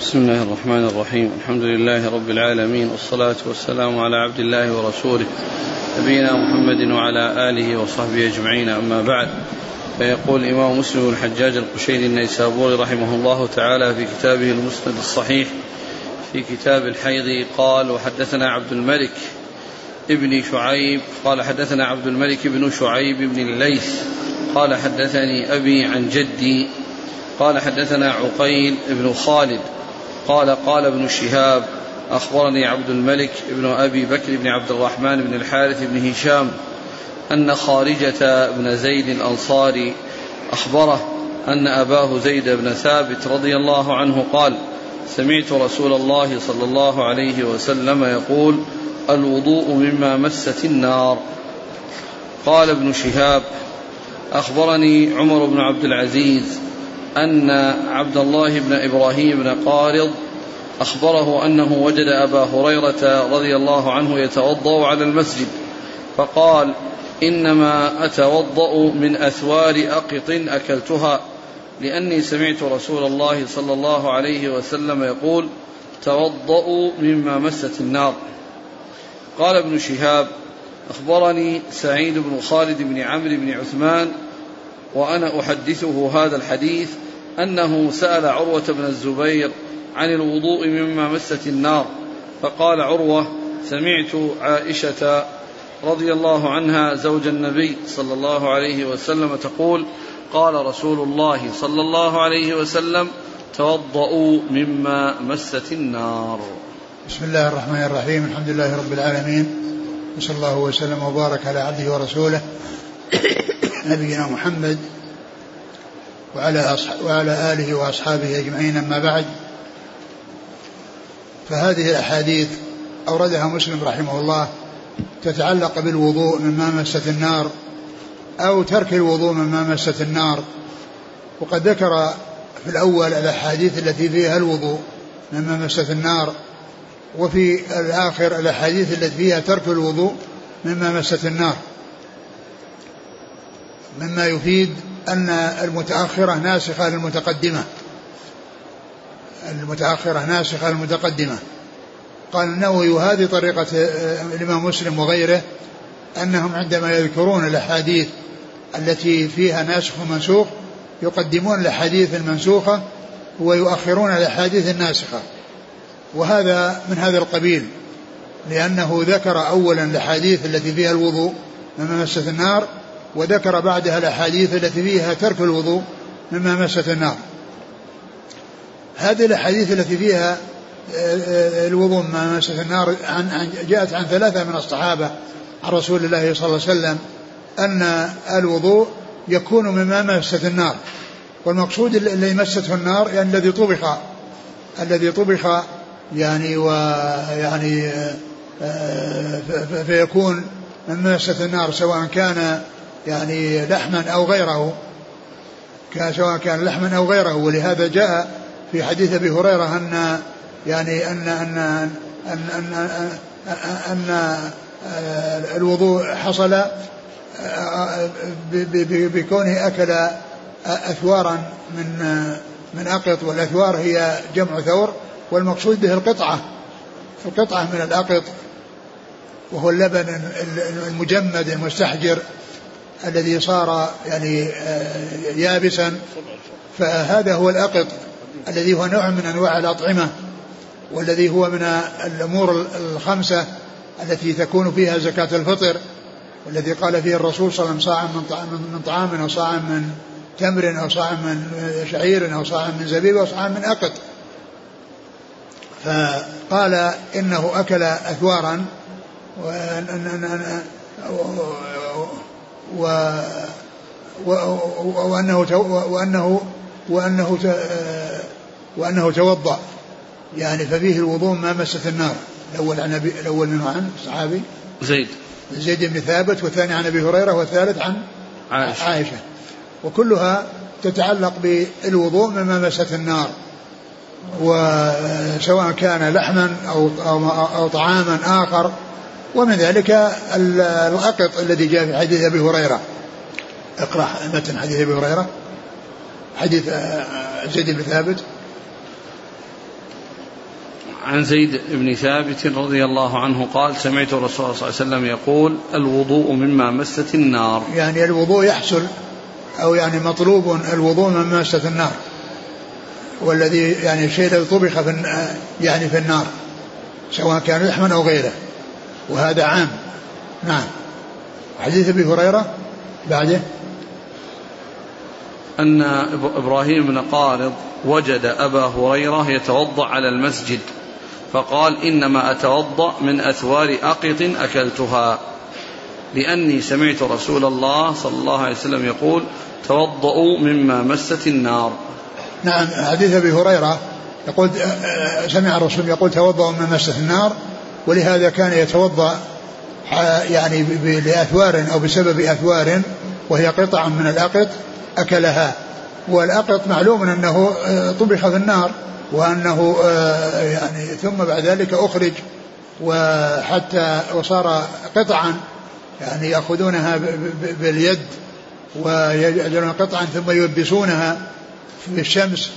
بسم الله الرحمن الرحيم. الحمد لله رب العالمين والصلاة والسلام على عبد الله ورسوله نبينا محمد وعلى آله وصحبه أجمعين. أما بعد فيقول الإمام مسلم الحجاج القشيري النيسابوري رحمه الله تعالى في كتابه المسند الصحيح في كتاب الحيض قال وحدثنا عبد الملك ابن شعيب قال حدثنا عبد الملك بن شعيب بن الليث قال حدثني أبي عن جدي قال حدثنا عقيل بن خالد قال قال ابن شهاب أخبرني عبد الملك بن أبي بكر بن عبد الرحمن بن الحارث بن هشام أن خارجة بن زيد الأنصاري أخبره أن أباه زيد بن ثابت رضي الله عنه قال سمعت رسول الله صلى الله عليه وسلم يقول الوضوء مما مست النار. قال ابن شهاب أخبرني عمر بن عبد العزيز أن عبد الله بن إبراهيم بن قارض أخبره أنه وجد أبا هريرة رضي الله عنه يتوضأ على المسجد فقال إنما أتوضأ من أثوار أقط أكلتها لأني سمعت رسول الله صلى الله عليه وسلم يقول توضأوا مما مست النار. قال ابن شهاب أخبرني سعيد بن خالد بن عمرو بن عثمان وأنا أحدثه هذا الحديث أنه سأل عروة بن الزبير عن الوضوء مما مست النار فقال عروة سمعت عائشة رضي الله عنها زوج النبي صلى الله عليه وسلم تقول قال رسول الله صلى الله عليه وسلم توضؤوا مما مست النار. بسم الله الرحمن الرحيم الحمد لله رب العالمين وصلى الله وسلم وبارك على عبده ورسوله نبينا محمد وعلى وعلى آله وأصحابه أجمعين أما بعد. فهذه الأحاديث أوردها مسلم رحمه الله تتعلق بالوضوء مما مست النار أو ترك الوضوء مما مست النار. وقد ذكر في الأول الأحاديث التي فيها الوضوء مما مست النار وفي الآخر الأحاديث التي فيها ترك الوضوء مما مست النار. مما يفيد أن المتأخرة ناسخة للمتقدمة. المتأخرة ناسخة للمتقدمة. قال النووي وهذه طريقة آه، الإمام مسلم وغيره أنهم عندما يذكرون الأحاديث التي فيها ناسخ ومنسوخ يقدمون الأحاديث المنسوخة ويؤخرون الأحاديث الناسخة. وهذا من هذا القبيل لأنه ذكر أولا الأحاديث التي فيها الوضوء مما مست النار وذكر بعدها الأحاديث التي فيها ترك الوضوء مما مست النار. هذه الأحاديث التي فيها آه، آه، الوضوء مما مست النار عن جاءت عن ثلاثة من الصحابة عن رسول الله صلى الله عليه وسلم أن الوضوء يكون مما مست النار. والمقصود الذي مسته النار يعني الذي طبخ الذي طبخ يعني ويعني آه، فيكون مما مست النار سواء كان يعني لحما أو غيره سواء كان لحما أو غيره. ولهذا جاء في حديث أبي هريرة أن يعني أن أن أن أن, أن, أن الوضوء حصل بكونه أكل أثوارا من من أقط والأثوار هي جمع ثور والمقصود به القطعة. القطعة من الأقط وهو اللبن المجمد المستحجر. الذي صار يعني آه، يابسا فهذا هو الأقط الذي هو نوع من أنواع الأطعمة والذي هو من الأمور الخمسة التي تكون فيها زكاة الفطر والذي قال فيه الرسول صلى الله عليه وسلم صاع من طعام من طعام أو صاع من تمر أو صاع من شعير أو صاع من زبيب أو صاع من أقط. فقال إنه أكل أثوارا و وأنه وأنه وأنه وأنه توضأ. يعني ففيه الوضوء ما مست النار. الأول عن أبي الأول منه عن صحابي. زيد. زيد بن ثابت والثاني عن أبي هريرة والثالث عن عائشة, عائشة. وكلها تتعلق بالوضوء مما مست النار. وسواء كان لحما أو, أو, أو طعاما آخر ومن ذلك الأقط الذي جاء في حديث أبي هريرة. اقرأ متن حديث أبي هريرة. حديث آه، زيد بن ثابت. عن زيد بن ثابت رضي الله عنه قال سمعت الرسول صلى الله عليه وسلم يقول الوضوء مما مست النار. يعني الوضوء يحصل أو يعني مطلوب الوضوء مما مست النار. والذي يعني الشيء الذي طبخ في يعني في النار سواء كان لحما أو غيره. وهذا عام. نعم. حديث أبي هريرة بعده. أن إبراهيم بن قارض وجد أبا هريرة يتوضأ على المسجد فقال إنما أتوضأ من أثوار أقط أكلتها. لأني سمعت رسول الله صلى الله عليه وسلم يقول توضأوا مما مست النار. نعم حديث أبي هريرة يقول سمع الرسول يقول توضأوا مما مست النار. ولهذا كان يتوضأ يعني لأثوار أو بسبب أثوار وهي قطع من الأقط أكلها. والأقط معلوم أنه طبخ في النار وأنه آه، يعني ثم بعد ذلك أخرج وحتى وصار قطعا يعني يأخذونها باليد ويجعلون قطعا ثم يلبسونها في الشمس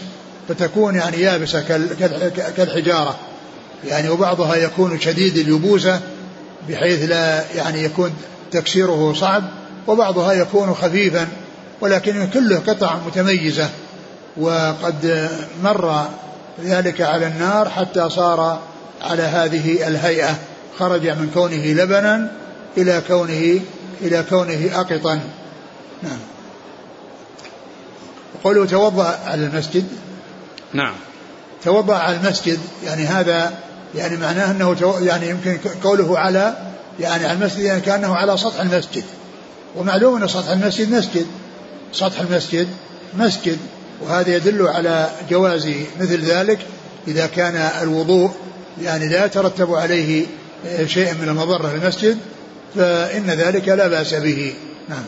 فتكون يعني يابسة كالحجارة. يعني وبعضها يكون شديد اليبوسة بحيث لا يعني يكون تكسيره صعب وبعضها يكون خفيفا ولكن كله قطع متميزة. وقد مر ذلك على النار حتى صار على هذه الهيئة. خرج من كونه لبنا إلى كونه إلى كونه أقطا. نعم. قوله توضأ على المسجد. نعم. توضأ على المسجد يعني هذا يعني معناه أنه يعني يمكن قوله على يعني على المسجد يعني كأنه على سطح المسجد. ومعلوم أن سطح المسجد مسجد. سطح المسجد مسجد. وهذا يدل على جواز مثل ذلك إذا كان الوضوء يعني لا يترتب عليه شيء من المضرة للمسجد فإن ذلك لا بأس به. نعم.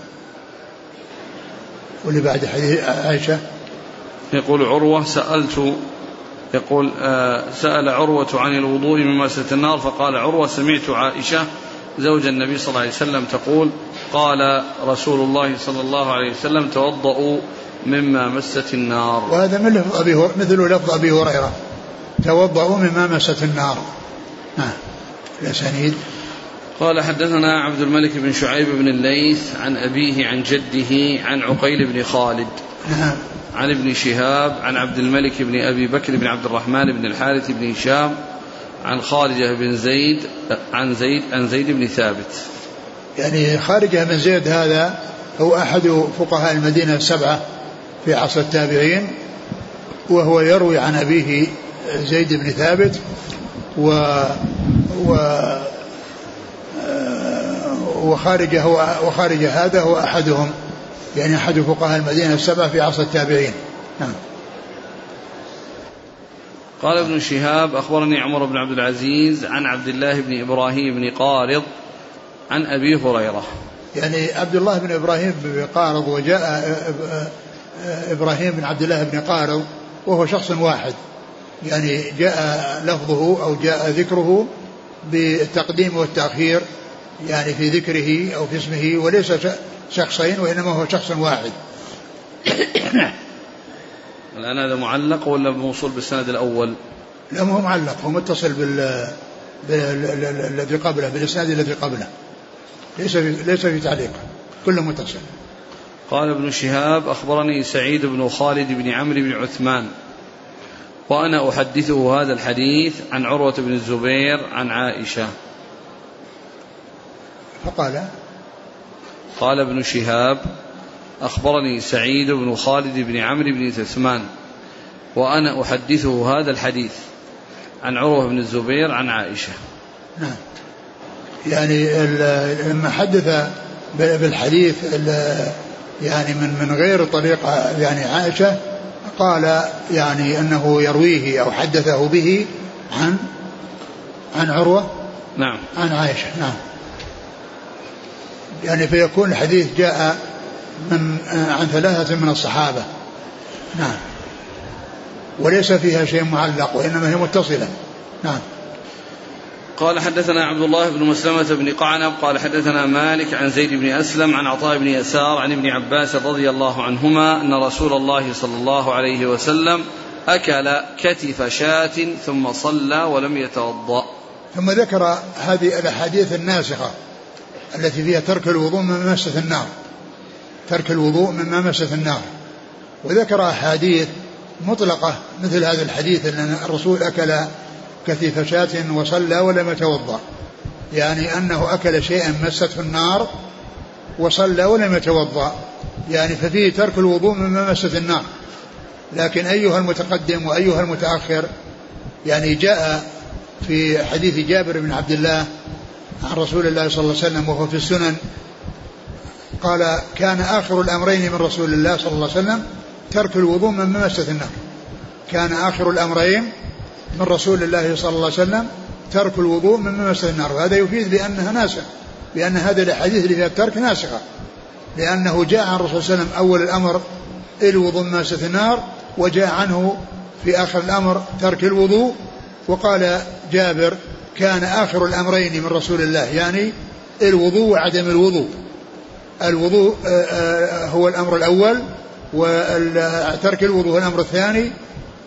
واللي بعد حديث عائشة. يقول عروة سألت يقول آه سأل عروة عن الوضوء من مسجد النار فقال عروة سمعت عائشة زوج النبي صلى الله عليه وسلم تقول قال رسول الله صلى الله عليه وسلم توضؤوا مما مست النار. وهذا من لفظ أبي مثل لفظ أبي هريرة توضؤوا مما مست النار. نعم الأسانيد قال حدثنا عبد الملك بن شعيب بن الليث عن أبيه عن جده عن عقيل بن خالد. نعم عن ابن شهاب عن عبد الملك بن أبي بكر بن عبد الرحمن بن الحارث بن هشام عن خارجة بن زيد عن زيد عن زيد بن ثابت. يعني خارجة بن زيد هذا هو أحد فقهاء المدينة السبعة في عصر التابعين وهو يروي عن أبيه زيد بن ثابت و و وخارج هو وخارج هذا هو أحدهم. يعني أحد فقهاء المدينة السبعة في عصر التابعين. نعم. قال ابن شهاب أخبرني عمر بن عبد العزيز عن عبد الله بن إبراهيم بن قارض عن أبي هريرة. يعني عبد الله بن إبراهيم بن قارض وجاء إبراهيم بن عبد الله بن قارض وهو شخص واحد. يعني جاء لفظه أو جاء ذكره بالتقديم والتأخير يعني في ذكره أو في اسمه وليس شخصين وإنما هو شخص واحد. الآن هذا معلق ولا موصول بالسند الأول؟ لا هو معلق هو متصل بال الذي قبله بالإسناد الذي قبله. ليس في ليس في تعليق كله متصل. قال ابن شهاب أخبرني سعيد بن خالد بن عمرو بن عثمان وأنا أحدثه هذا الحديث عن عروة بن الزبير عن عائشة. فقال قال ابن شهاب أخبرني سعيد بن خالد بن عمرو بن عثمان وأنا أحدثه هذا الحديث عن عروة بن الزبير عن عائشة. نعم. يعني لما حدث بالحديث يعني من من غير طريقة يعني عائشة قال يعني أنه يرويه أو حدثه به عن عن عروة؟ نعم. عن عائشة نعم. يعني فيكون الحديث جاء من عن ثلاثة من الصحابة. نعم. وليس فيها شيء معلق وإنما هي متصلة. نعم. قال حدثنا عبد الله بن مسلمة بن قعنب قال حدثنا مالك عن زيد بن أسلم عن عطاء بن يسار عن ابن عباس رضي الله عنهما أن رسول الله صلى الله عليه وسلم أكل كتف شاة ثم صلى ولم يتوضأ. ثم ذكر هذه الأحاديث الناسخة. التي فيها ترك الوضوء من مسة النار. ترك الوضوء مما مست النار. وذكر أحاديث مطلقة مثل هذا الحديث أن الرسول أكل كثيف شاة وصلى ولم يتوضأ. يعني أنه أكل شيئا مسته النار وصلى ولم يتوضأ. يعني ففيه ترك الوضوء مما مست النار. لكن أيها المتقدم وأيها المتأخر يعني جاء في حديث جابر بن عبد الله عن رسول الله صلى الله عليه وسلم وهو في السنن قال كان آخر الأمرين من رسول الله صلى الله عليه وسلم ترك الوضوء من ممسة النار. كان آخر الأمرين من رسول الله صلى الله عليه وسلم ترك الوضوء من ممسة النار. وهذا يفيد بأنها ناسخة بأن هذه الأحاديث اللي فيها الترك ناسخة لأنه جاء عن الرسول صلى الله عليه وسلم أول الأمر الوضوء من ممسة النار وجاء عنه في آخر الأمر ترك الوضوء وقال جابر كان آخر الأمرين من رسول الله يعني الوضوء وعدم الوضوء. الوضوء آه، آه، هو الأمر الأول وترك الوضوء الأمر الثاني.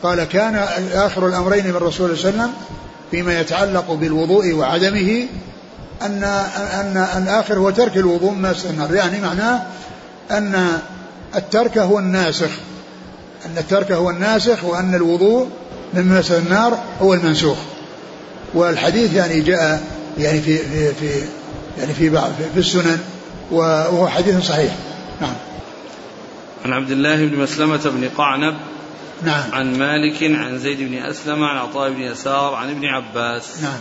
قال كان آخر الأمرين من رسول الله صلى الله عليه وسلم فيما يتعلق بالوضوء وعدمه أن أن الآخر هو ترك الوضوء ما النار يعني معناه أن الترك هو الناسخ. أن الترك هو الناسخ وأن الوضوء من مسح النار هو المنسوخ. والحديث يعني جاء يعني في في في يعني في بعض في السنن وهو حديث صحيح. نعم. عن عبد الله بن مسلمة بن قعنب نعم. عن مالك عن زيد بن أسلم عن عطاء بن يسار عن ابن عباس. نعم.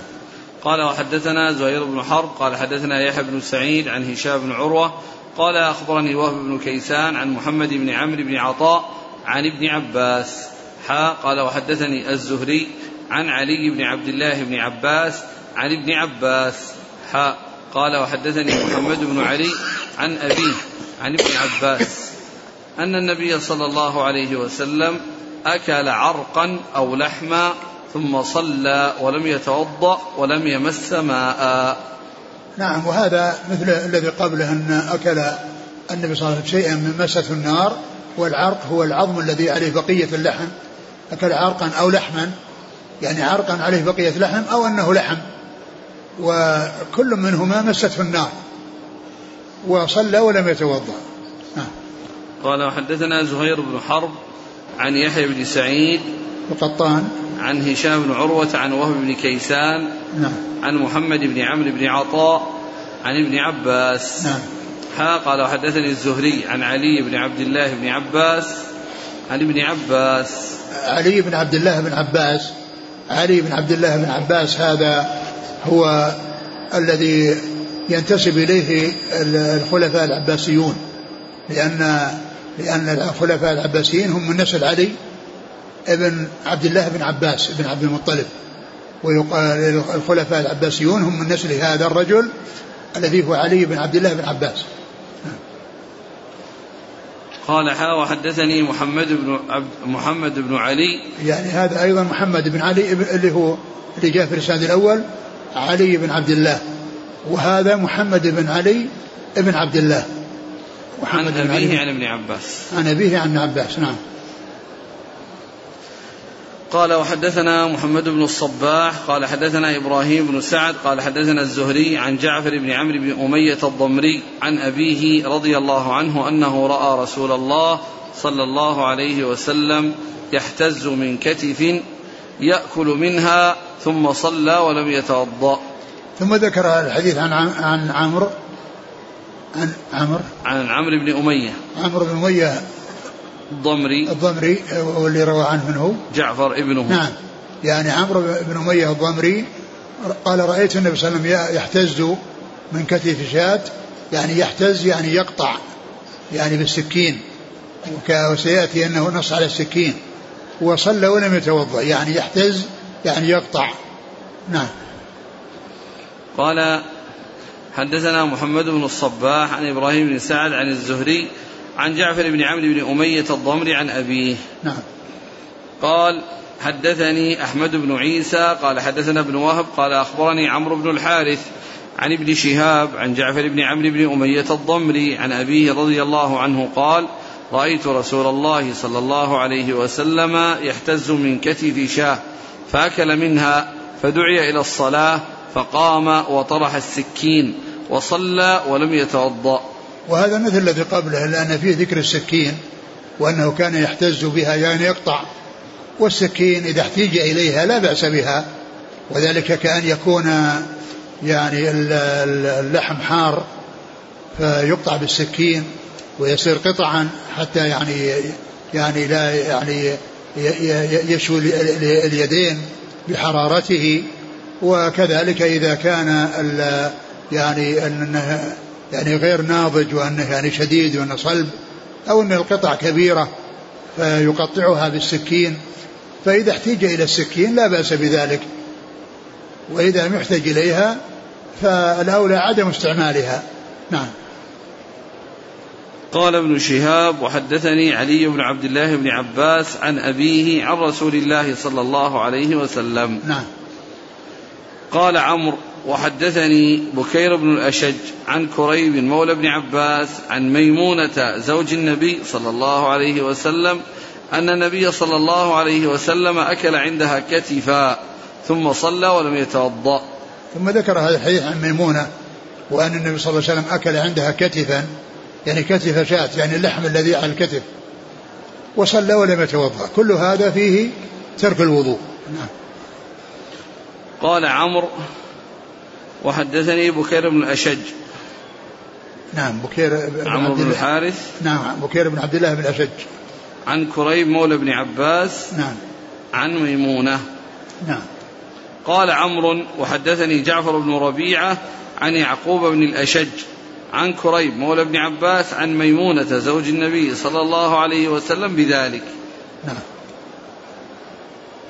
قال وحدثنا زهير بن حرب قال حدثنا يحيى بن سعيد عن هشام بن عروة. قال أخبرني وهب بن كيسان عن محمد بن عمرو بن عطاء عن ابن عباس. حا قال وحدثني الزهري عن علي بن عبد الله بن عباس عن ابن عباس. حا قال وحدثني محمد بن علي عن أبيه عن ابن عباس أن النبي صلى الله عليه وسلم أكل عرقا أو لحما ثم صلى ولم يتوضأ ولم يمس ماء. نعم وهذا مثل الذي قبله أن أكل النبي صلى الله عليه وسلم شيئا من مسة النار والعرق هو العظم الذي عليه بقية اللحم. أكل عرقا أو لحما يعني عرقا عليه بقية لحم أو أنه لحم. وكل منهما مسته النار. وصلى ولم يتوضأ. نعم. قال وحدثنا زهير بن حرب عن يحيى بن سعيد القطان عن هشام بن عروة عن وهب بن كيسان نعم. عن محمد بن عمرو بن عطاء عن ابن عباس. نعم. ها قال وحدثني الزهري عن علي بن عبد الله بن عباس عن ابن عباس. علي بن عبد الله بن عباس. علي بن عبد الله بن عباس هذا هو الذي ينتسب إليه الخلفاء العباسيون لأن لأن الخلفاء العباسيين هم من نسل علي ابن عبد الله بن عباس بن عبد المطلب ويقال الخلفاء العباسيون هم من نسل هذا الرجل الذي هو علي بن عبد الله بن عباس. قال حا وحدثني محمد بن عبد محمد بن علي. يعني هذا أيضا محمد بن علي اللي هو اللي جاء في الإسناد الأول علي بن عبد الله. وهذا محمد بن علي بن عبد الله. محمد عن أبيه عن ابن عباس. عن أبيه عن ابن عباس نعم. قال وحدثنا محمد بن الصباح قال حدثنا إبراهيم بن سعد قال حدثنا الزهري عن جعفر بن عمرو بن أمية الضمري عن أبيه رضي الله عنه أنه رأى رسول الله صلى الله عليه وسلم يحتز من كتف يأكل منها ثم صلى ولم يتوضأ. ثم ذكر الحديث عن عن عمرو عن عمرو عن عمرو بن أمية. عمرو بن أمية الضمري. الضمري واللي روى عنه من هو؟ جعفر ابنه نعم. يعني عمرو بن أمية الضمري قال رأيت النبي صلى الله عليه وسلم يحتز من كتف شاة يعني يحتز يعني يقطع يعني بالسكين. وسيأتي أنه نص على السكين. وصلى ولم يتوضأ يعني يحتز يعني يقطع. نعم. قال حدثنا محمد بن الصباح عن إبراهيم بن سعد عن الزهري عن جعفر بن عمرو بن أمية الضمري عن أبيه. نعم. قال حدثني أحمد بن عيسى قال حدثنا ابن وهب قال أخبرني عمرو بن الحارث عن ابن شهاب عن جعفر بن عمرو بن أمية الضمري عن أبيه رضي الله عنه قال رأيت رسول الله صلى الله عليه وسلم يحتز من كتف شاه فأكل منها فدعي إلى الصلاة فقام وطرح السكين وصلى ولم يتوضأ. وهذا مثل الذي قبله لأن فيه ذكر السكين وأنه كان يحتز بها يعني يقطع. والسكين إذا احتيج إليها لا بأس بها وذلك كأن يكون يعني اللحم حار فيقطع بالسكين ويصير قطعا حتى يعني يعني لا يعني يشوي اليدين بحرارته. وكذلك إذا كان يعني أنه يعني غير ناضج وأنه يعني شديد وأنه صلب أو أن القطع كبيرة فيقطعها بالسكين فإذا احتيج إلى السكين لا بأس بذلك وإذا لم يحتج إليها فالأولى عدم استعمالها. نعم. قال ابن شهاب وحدثني علي بن عبد الله بن عباس عن أبيه عن رسول الله صلى الله عليه وسلم. نعم. قال عمرو وحدثني بكير بن الأشج عن كريب مولى بن عباس عن ميمونة زوج النبي صلى الله عليه وسلم أن النبي صلى الله عليه وسلم أكل عندها كتفا ثم صلى ولم يتوضأ. ثم ذكر هذا الحديث عن ميمونة وأن النبي صلى الله عليه وسلم أكل عندها كتفا يعني كتف شاة يعني اللحم الذي على الكتف وصلى ولم يتوضأ. كل هذا فيه ترك الوضوء. نعم. قال عمرو وحدثني بكير بن الأشج نعم بكير بن عمرو بن الحارث. نعم بكير بن عبد الله بن الأشج عن كريب مولى بن عباس. نعم. عن ميمونة. نعم. قال عمرو وحدثني جعفر بن ربيعة عن يعقوب بن الأشج. عن كريب مولى بن عباس عن ميمونة زوج النبي صلى الله عليه وسلم بذلك. نعم.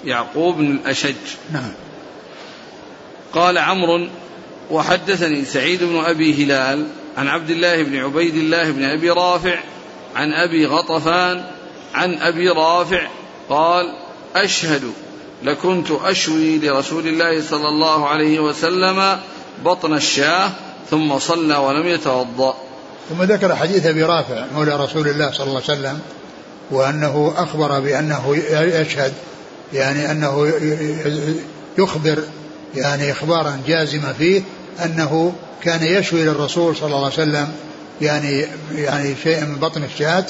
يعقوب بن الأشج. نعم. قال عمرو وحدثني سعيد بن أبي هلال عن عبد الله بن عبيد الله بن أبي رافع عن أبي غطفان عن أبي رافع قال أشهد لكنت أشوي لرسول الله صلى الله عليه وسلم بطن الشاه ثم صلى ولم يتوضأ. ثم ذكر حديث أبي رافع مولى رسول الله صلى الله عليه وسلم وأنه أخبر بأنه يشهد يعني أنه يخبر يعني إخبارا جازما فيه أنه كان يشوي للرسول صلى الله عليه وسلم يعني يعني شيء من بطن الشاة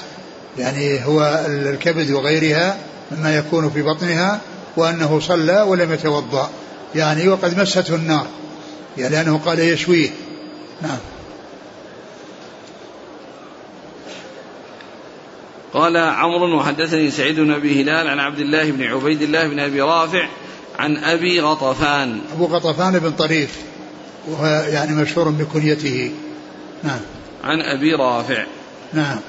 يعني هو الكبد وغيرها مما يكون في بطنها وأنه صلى ولم يتوضأ يعني وقد مسته النار يعني لأنه قال يشويه. نعم. قال عمرو وحدثني سعيد بن أبي هلال عن عبد الله بن عبيد الله بن أبي رافع عن أبي غطفان. أبو غطفان بن طريف. وهو يعني مشهور بكنيته. نعم. عن أبي رافع. نعم.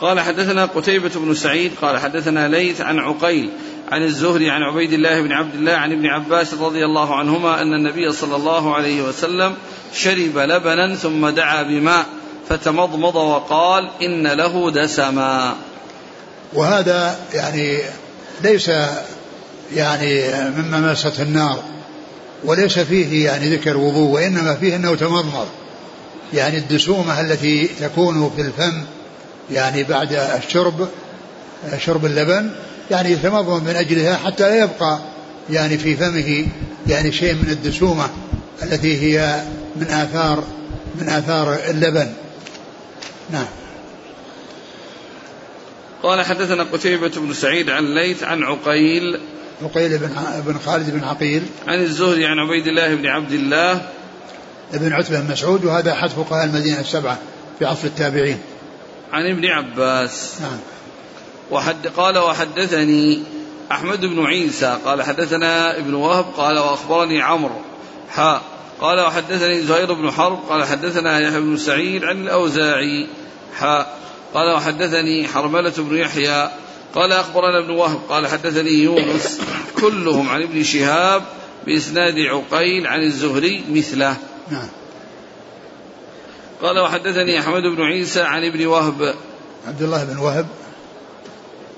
قال حدثنا قتيبة بن سعيد قال حدثنا ليث عن عقيل عن الزهري عن عبيد الله بن عبد الله عن ابن عباس رضي الله عنهما أن النبي صلى الله عليه وسلم شرب لبنا ثم دعا بماء فتمضمض وقال إن له دسما. وهذا يعني ليس يعني مما مست النار وليس فيه يعني ذكر وضوء وإنما فيه أنه تمضمض. يعني الدسومة التي تكون في الفم يعني بعد الشرب شرب اللبن يعني يتمضمض من أجلها حتى لا يبقى يعني في فمه يعني شيء من الدسومة التي هي من آثار من آثار اللبن. نعم. قال حدثنا قتيبة بن سعيد عن ليث عن عقيل عقيل بن بن خالد بن عقيل. عن الزهري عن عبيد الله بن عبد الله. بن عتبة بن مسعود وهذا أحد فقهاء المدينة السبعة في عصر التابعين. عن ابن عباس. نعم. وحد قال وحدثني أحمد بن عيسى. قال حدثنا ابن وهب. قال وأخبرني عمرو. حاء قال وحدثني زهير بن حرب. قال حدثنا يحيى بن سعيد عن الأوزاعي. حاء قال وحدثني حرملة بن يحيى. قال أخبرنا ابن وهب قال حدثني يونس كلهم عن ابن شهاب بإسناد عقيل عن الزهري مثله. نعم. قال وحدثني أحمد بن عيسى عن ابن وهب. عبد الله بن وهب.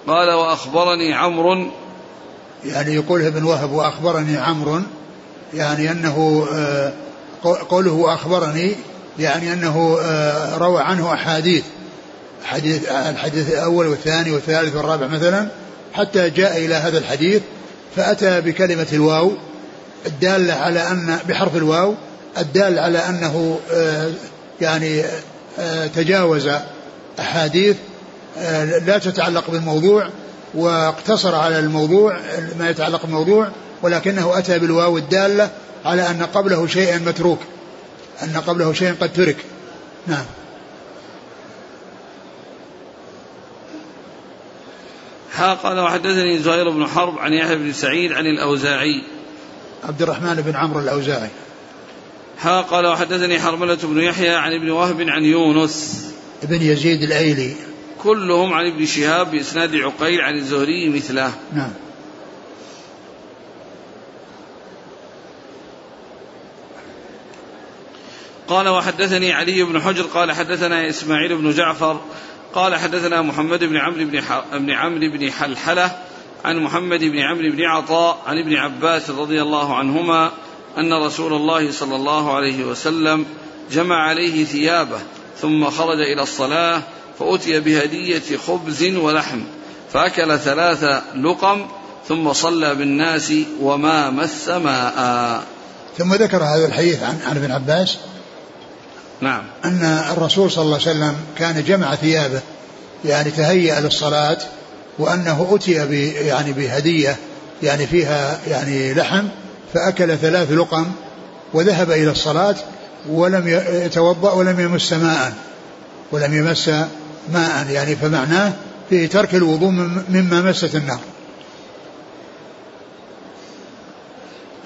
قال وأخبرني عمرو. يعني يقول ابن وهب وأخبرني عمرو يعني أنه آه، قوله أخبرني يعني أنه آه، روى عنه أحاديث. حديث الحديث الأول والثاني والثالث والرابع مثلا حتى جاء إلى هذا الحديث فأتى بكلمة الواو الدالة على أن بحرف الواو الدال على أنه آه، يعني آه، تجاوز أحاديث لا تتعلق بالموضوع واقتصر على الموضوع ما يتعلق بالموضوع ولكنه أتى بالواو الدالة على أن قبله شيئا متروك أن قبله شيء قد ترك. نعم. ها قال وحدثني زهير بن حرب عن يحيى بن سعيد عن الأوزاعي. عبد الرحمن بن عمرو الأوزاعي. ها قال وحدثني حرملة بن يحيى عن ابن وهب عن يونس. ابن يزيد الأيلي. كلهم عن ابن شهاب بإسناد عقيل عن الزهري مثله. نعم. قال وحدثني علي بن حجر قال حدثنا إسماعيل بن جعفر قال حدثنا محمد بن عمرو بن بن عمرو بن حلحلة عن محمد بن عمرو بن عطاء عن ابن عباس رضي الله عنهما أن رسول الله صلى الله عليه وسلم جمع عليه ثيابه ثم خرج إلى الصلاة فأتي بهدية خبز ولحم فأكل ثلاث لقم ثم صلى بالناس وما مس ماء. ثم ذكر هذا الحديث عن عن ابن عباس نعم. أن الرسول صلى الله عليه وسلم كان جمع ثيابه يعني تهيأ للصلاة وأنه أتي يعني بهدية يعني فيها يعني لحم فأكل ثلاث لقم وذهب إلى الصلاة ولم يتوضأ ولم يمس ماء ولم يمس ماء يعني فمعناه في ترك الوضوء مما مست النار.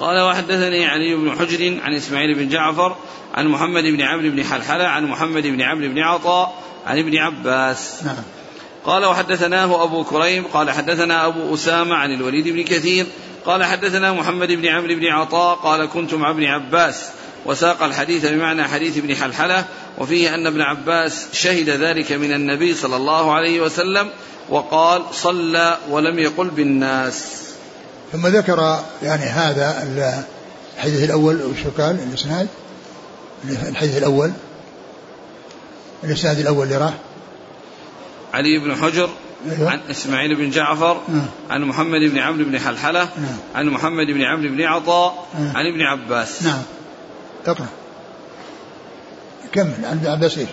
قال وحدثني علي بن حجر عن إسماعيل بن جعفر عن محمد بن عمرو بن حلحلة عن محمد بن عمرو بن عطاء عن ابن عباس. نعم. قال وحدثناه أبو كريم قال حدثنا أبو أسامة عن الوليد بن كثير قال حدثنا محمد بن عمرو بن عطاء قال كنت مع ابن عباس وساق الحديث بمعنى حديث ابن حلحلة وفيه أن ابن عباس شهد ذلك من النبي صلى الله عليه وسلم وقال صلى ولم يقل بالناس. ثم ذكر يعني هذا الحديث الأول وشو قال الإسناد الحديث الأول الإسناد الأول اللي راح علي بن حجر أيوة. عن إسماعيل بن جعفر نعم. عن محمد بن عمرو بن حلحلة نعم. عن محمد بن عمرو بن عطاء نعم. عن ابن عباس نعم اقرأ كمل عن ابن عباس إيه؟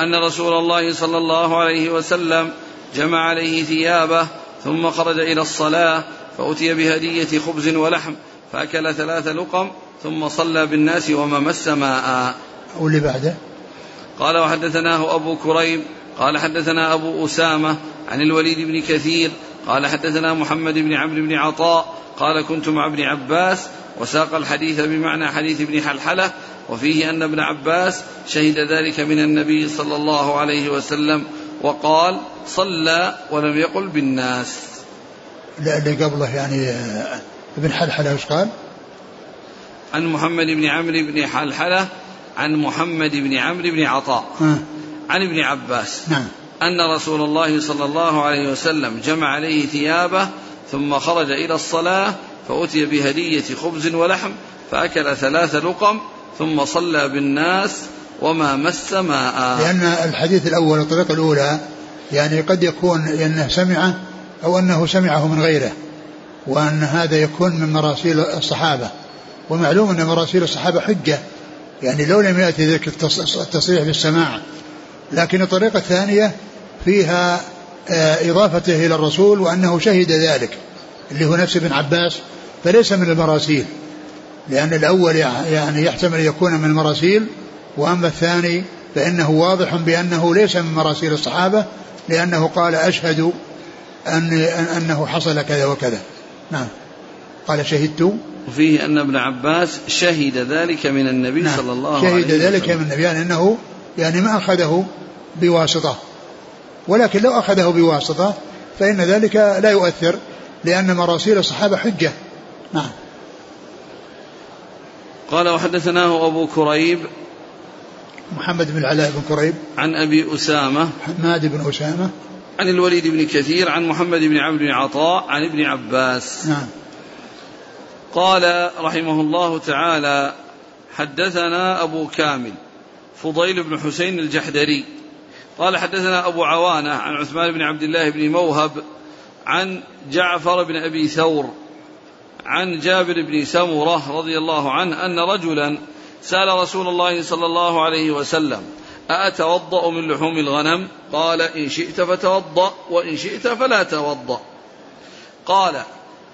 أن رسول الله صلى الله عليه وسلم جمع عليه ثيابه ثم خرج إلى الصلاة فأتي بهدية خبز ولحم فأكل ثلاث لقم ثم صلى بالناس وما مس ماء. واللي بعده؟ قال وحدثناه أبو كريم قال حدثنا أبو أسامة عن الوليد بن كثير قال حدثنا محمد بن عمرو بن عطاء قال كنت مع ابن عباس وساق الحديث بمعنى حديث ابن حلحلة وفيه أن ابن عباس شهد ذلك من النبي صلى الله عليه وسلم وقال صلى ولم يقل بالناس. اللي قبله يعني ابن حلحلة وش قال؟ عن محمد بن عمرو بن حلحلة عن محمد بن عمرو بن عطاء عن ابن عباس نعم. أن رسول الله صلى الله عليه وسلم جمع عليه ثيابه ثم خرج إلى الصلاة فأتي بهدية خبز ولحم فأكل ثلاث لقم ثم صلى بالناس وما مس ماء. لأن الحديث الأول الطريقة الأولى يعني قد يكون أنه سمعه أو أنه سمعه من غيره وأن هذا يكون من مراسيل الصحابة. ومعلوم أن مراسيل الصحابة حجة يعني لو لم يأتي ذلك التصريح بالسماع. لكن الطريقة الثانية فيها آه، إضافته إلى الرسول وأنه شهد ذلك اللي هو نفس ابن عباس فليس من المراسيل. لأن الأول يعني يحتمل يكون من المراسيل وأما الثاني فإنه واضح بأنه ليس من مراسيل الصحابة لأنه قال أشهد أن أنه حصل كذا وكذا. نعم. قال شهدت. وفيه أن ابن عباس شهد ذلك من النبي نعم. صلى الله عليه وسلم. شهد ذلك من النبي يعني أنه يعني ما أخذه بواسطة. ولكن لو أخذه بواسطة فإن ذلك لا يؤثر لأن مراسيل الصحابة حجة. نعم. قال وحدثناه أبو كريب. محمد بن العلاء بن كريب. عن أبي أسامة. حماد بن أسامة. عن الوليد بن كثير عن محمد بن عمرو بن عطاء عن ابن عباس. نعم. قال رحمه الله تعالى حدثنا أبو كامل فضيل بن حسين الجحدري. قال حدثنا أبو عوانة عن عثمان بن عبد الله بن موهب عن جعفر بن أبي ثور عن جابر بن سمرة رضي الله عنه أن رجلا سأل رسول الله صلى الله عليه وسلم أأتوضأ من لحوم الغنم؟ قال إن شئت فتوضأ وإن شئت فلا توضأ. قال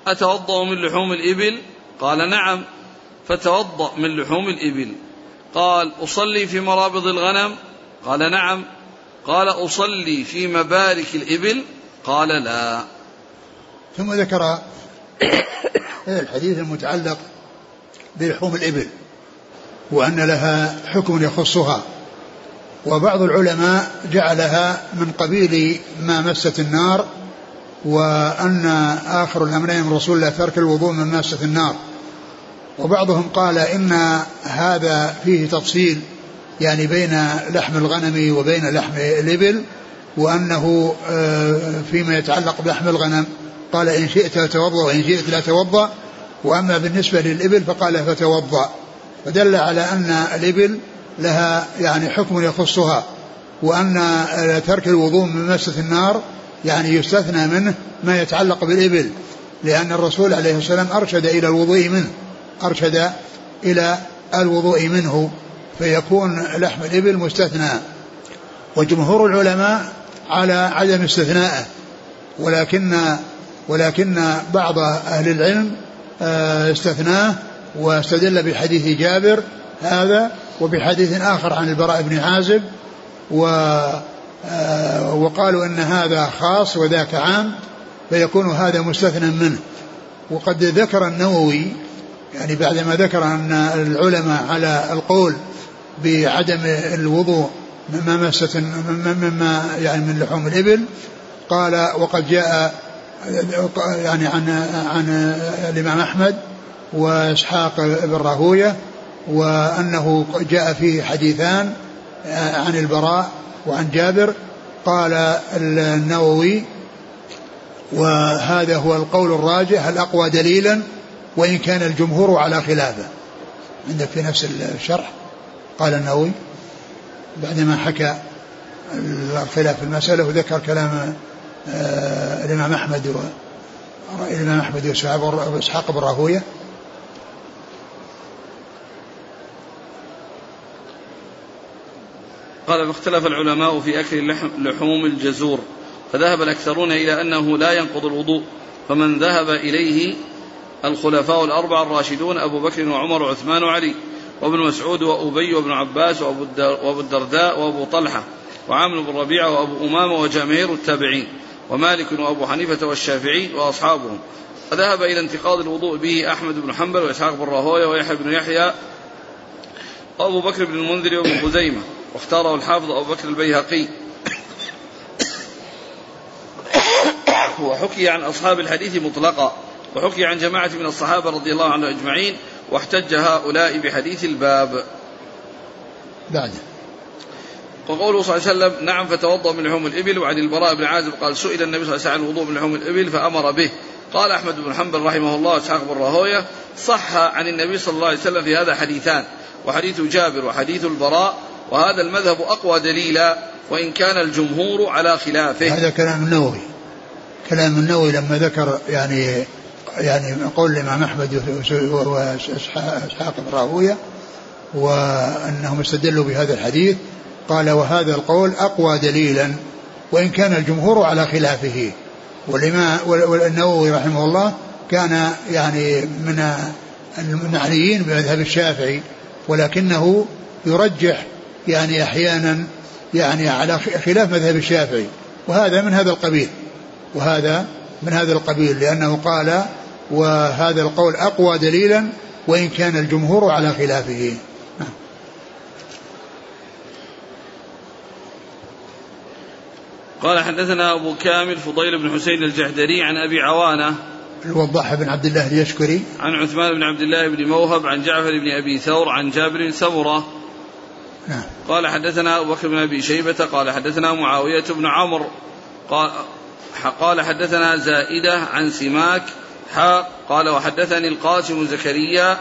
أتوضأ من لحوم الإبل؟ قال نعم فتوضأ من لحوم الإبل. قال أصلي في مرابض الغنم؟ قال نعم. قال أصلي في مبارك الإبل؟ قال لا. ثم ذكر الحديث المتعلق بلحوم الإبل وأن لها حكم يخصها. وبعض العلماء جعلها من قبيل ما مست النار وأن آخر الأمرين من رسول الله ترك الوضوء من ماسة النار. وبعضهم قال إن هذا فيه تفصيل يعني بين لحم الغنم وبين لحم الإبل وأنه آه، فيما يتعلق بلحم الغنم. قال إن شئت توضأ وإن شئت لا توضأ. وأما بالنسبة للإبل فقال فتوضأ. فدل على أن الإبل لها يعني حكم يخصها وأن ترك الوضوء من مسة النار يعني يستثنى منه ما يتعلق بالإبل لأن الرسول عليه السلام أرشد إلى الوضوء منه أرشد إلى الوضوء منه فيكون لحم الإبل مستثنى. وجمهور العلماء على عدم استثنائه ولكن ولكن بعض أهل العلم آه، استثناه واستدل بحديث جابر هذا وبحديث آخر عن البراء بن عازب و آه، وقالوا أن هذا خاص وذاك عام فيكون هذا مستثنى منه. وقد ذكر النووي يعني بعدما ذكر أن العلماء على القول بعدم الوضوء مما مست مما يعني من لحوم الإبل قال وقد جاء يعني عن عن الإمام أحمد وإسحاق بن راهوية وأنه جاء فيه حديثان عن البراء وعن جابر قال النووي وهذا هو القول الراجح الأقوى دليلا وإن كان الجمهور على خلافه. عندك في نفس الشرح قال النووي. بعدما حكى الخلاف في المسألة وذكر كلام آه، الإمام أحمد الإمام أحمد وإسحاق بن راهوية قال اختلف العلماء في أكل لحوم الجزور فذهب الأكثرون إلى أنه لا ينقض الوضوء فمن ذهب إليه الخلفاء الأربعة الراشدون أبو بكر وعمر وعثمان وعلي وابن مسعود وأبي وابن عباس وأبو الدرداء وأبو طلحة وعامر بن ربيعة وأبو أمامة وجماهير التابعين ومالك وأبو حنيفة والشافعي وأصحابهم. وذهب إلى انتقاض الوضوء به أحمد بن حنبل وإسحاق بن راهوية ويحيى بن يحيى وأبو بكر بن المنذر وابن خزيمة. واختاره الحافظ أبو بكر البيهقي. وحكي عن أصحاب الحديث مطلقا وحكي عن جماعة من الصحابة رضي الله عنهم أجمعين واحتج هؤلاء بحديث الباب. بعد. وقوله صلى الله عليه وسلم نعم فتوضأ من لحوم الإبل وعن البراء بن عازب قال سئل النبي صلى الله عليه وسلم عن الوضوء من لحوم الإبل فأمر به. قال أحمد بن حنبل رحمه الله وإسحاق بن راهوية صح عن النبي صلى الله عليه وسلم في هذا حديثان وحديث جابر وحديث البراء وهذا المذهب أقوى دليلا وإن كان الجمهور على خلافه. هذا كلام النووي. كلام النووي لما ذكر يعني يعني قول الإمام أحمد وإسحاق بن راهوية وأنهم استدلوا بهذا الحديث قال وهذا القول أقوى دليلا وإن كان الجمهور على خلافه. والإمام والنووي رحمه الله كان يعني من المعنيين بمذهب الشافعي ولكنه يرجح يعني أحيانا يعني على خلاف مذهب الشافعي وهذا من هذا القبيل وهذا من هذا القبيل لأنه قال وهذا القول أقوى دليلا وإن كان الجمهور على خلافه. قال حدثنا أبو كامل فضيل بن حسين الجحدري عن أبي عوانة الوضاح بن عبد الله اليشكري. عن عثمان بن عبد الله بن موهب عن جعفر بن أبي ثور عن جابر سمرة نعم. قال حدثنا أبو بكر بن أبي شيبة قال حدثنا معاوية بن عمرو قال قال حدثنا زائدة عن سماك حاء قال وحدثني القاسم زكريا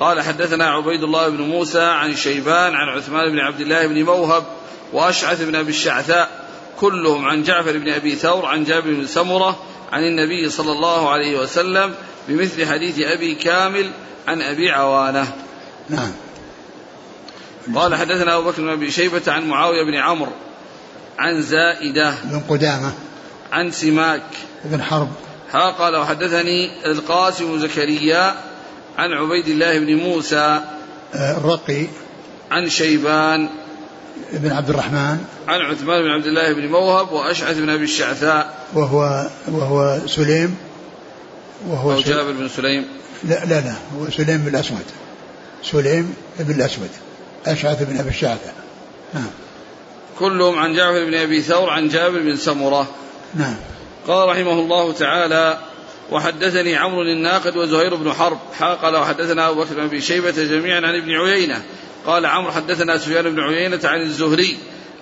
قال حدثنا عبيد الله بن موسى عن شيبان عن عثمان بن عبد الله بن موهب وأشعث بن أبي الشعثاء كلهم عن جعفر بن أبي ثور عن جابر بن سمرة عن النبي صلى الله عليه وسلم بمثل حديث أبي كامل عن أبي عوانة نعم قال حدثنا أبو بكر بن أبي شيبة عن معاوية بن عمرو عن زائدة بن قدامة. عن سماك بن حرب. ها قال وحدثني القاسم زكريا عن عبيد الله بن موسى آه، الرقي. عن شيبان بن عبد الرحمن. عن عثمان بن عبد الله بن موهب وأشعث بن أبي الشعثاء. وهو وهو سليم. وهو أو جابر بن سليم. لا لا لا هو سليم بن الأسود سليم بن الأسود أشعث بن أبي الشعثاء نعم. كلهم عن جعفر بن أبي ثور عن جابر بن سمرة. نعم. قال رحمه الله تعالى وحدثني عمرو الناقد وزهير بن حرب. قال وحدثنا أبو بكر بن أبي شيبة جميعا عن ابن عيينة. قال عمرو حدثنا سفيان بن عيينة عن الزهري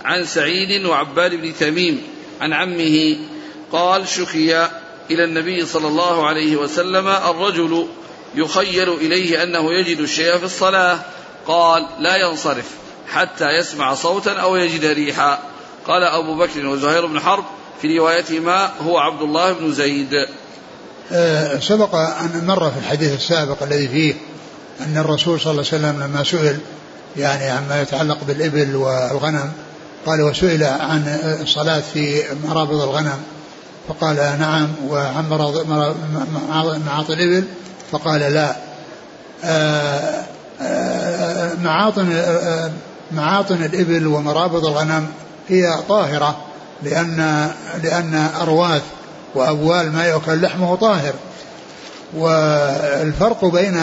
عن سعيد وعباد بن تميم عن عمه. قال شكي إلى النبي صلى الله عليه وسلم الرجل يخيل إليه أنه يجد الشيء في الصلاة. قال لا ينصرف حتى يسمع صوتا أو يجد ريحا. قال أبو بكر وزهير بن حرب في روايتهما هو عبد الله بن زيد. أه سبق أن مر في الحديث السابق الذي فيه أن الرسول صلى الله عليه وسلم لما سئل يعني عما يتعلق بالإبل والغنم قال وسئل عن الصلاة في مرابض الغنم فقال نعم وعن معاطي الإبل فقال لا. آه، آه، معاطن آه، معاطن الإبل ومرابض الغنم هي طاهرة لأن لأن أرواث وأبوال ما يؤكل لحمه طاهر. والفرق بين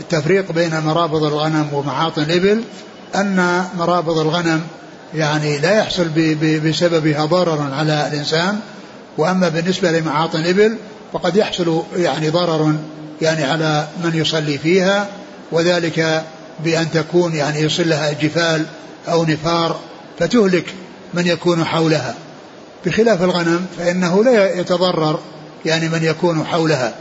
التفريق بين مرابض الغنم ومعاطن الإبل أن مرابض الغنم يعني لا يحصل بسببها ضرر على الإنسان وأما بالنسبة لمعاطن الإبل فقد يحصل يعني ضرر يعني على من يصلي فيها وذلك بأن تكون يعني يصل لها جفال أو نفار فتهلك من يكون حولها. بخلاف الغنم فإنه لا يتضرر يعني من يكون حولها.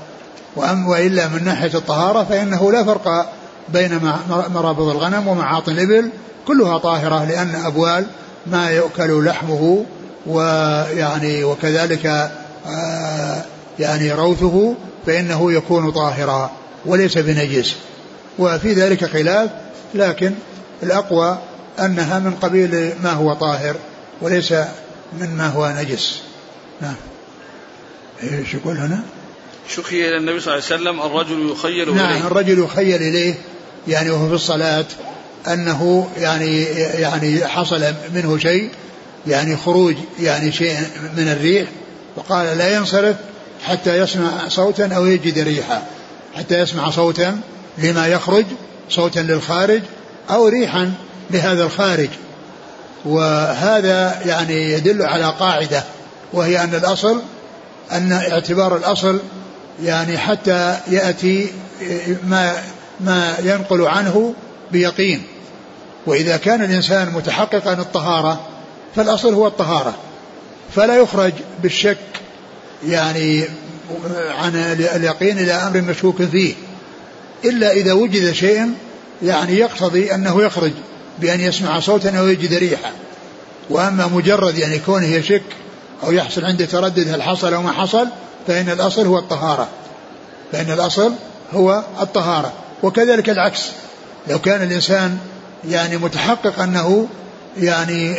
وأم وإلا من ناحية الطهارة فإنه لا فرق بين مرابض الغنم ومعاطن الإبل كلها طاهرة لأن أبوال ما يؤكل لحمه ويعني وكذلك آه، يعني روثه فإنه يكون طاهرا وليس بنجس. وفي ذلك خلاف لكن الأقوى أنها من قبيل ما هو طاهر وليس من ما هو نجس. نعم. إيش يقول هنا؟ شكي إلى النبي صلى الله عليه وسلم الرجل يخيل نعم إليه. نعم الرجل يخيل إليه يعني وهو في الصلاة أنه يعني يعني حصل منه شيء يعني خروج يعني شيء من الريح وقال لا ينصرف حتى يسمع صوتا أو يجد ريحا حتى يسمع صوتا لما يخرج صوتا للخارج أو ريحا لهذا الخارج. وهذا يعني يدل على قاعدة وهي أن الأصل أن اعتبار الأصل يعني حتى يأتي ما ما ينقل عنه بيقين. وإذا كان الإنسان متحققا الطهارة فالأصل هو الطهارة. فلا يخرج بالشك يعني عن اليقين إلى أمر مشكوك فيه. إلا إذا وجد شيء يعني يقتضي أنه يخرج بأن يسمع صوتا أو يجد ريحا. وأما مجرد يعني كونه يشك أو يحصل عنده تردد هل حصل أو ما حصل فإن الأصل هو الطهارة. فإن الأصل هو الطهارة. وكذلك العكس. لو كان الإنسان يعني متحقق أنه يعني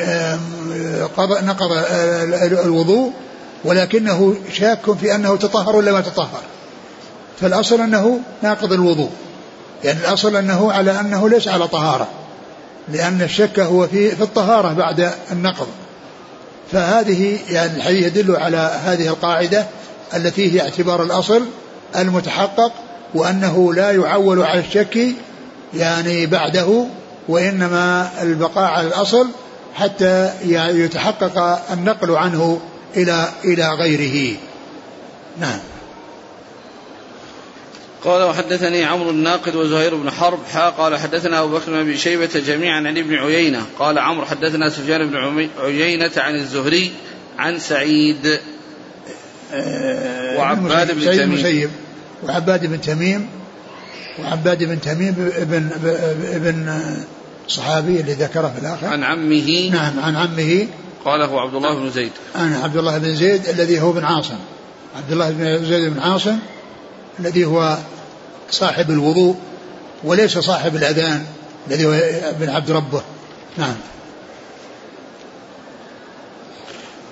نقض الوضوء ولكنه شاك في أنه تطهر ولا ما تطهر. فالأصل أنه ناقض الوضوء. يعني الأصل أنه على أنه ليس على طهارة. لأن الشك هو في في الطهارة بعد النقض. فهذه يعني الحديث يدل على هذه القاعدة التي هي اعتبار الأصل المتحقق وأنه لا يعول على الشك يعني بعده وإنما البقاء على الأصل حتى يتحقق النقل عنه إلى إلى غيره. نعم. قال وحدثني عمرو الناقد وزهير بن حرب حا قال حدثنا أبو بكر بن أبي شيبة جميعا عن ابن عيينة. قال عمرو حدثنا سفيان بن عيينة عن الزهري عن سعيد. آه، وعباد بن تميم. وعباد بن تميم. وعباد بن تميم ابن ابن صحابي اللي ذكره في الآخر. عن عمه. نعم عن عمه. قاله عبد الله بن زيد. عن عبد الله بن زيد الذي هو بن عاصم. عبد الله بن زيد بن عاصم الذي هو صاحب الوضوء وليس صاحب الأذان الذي هو ابن عبد ربه. نعم.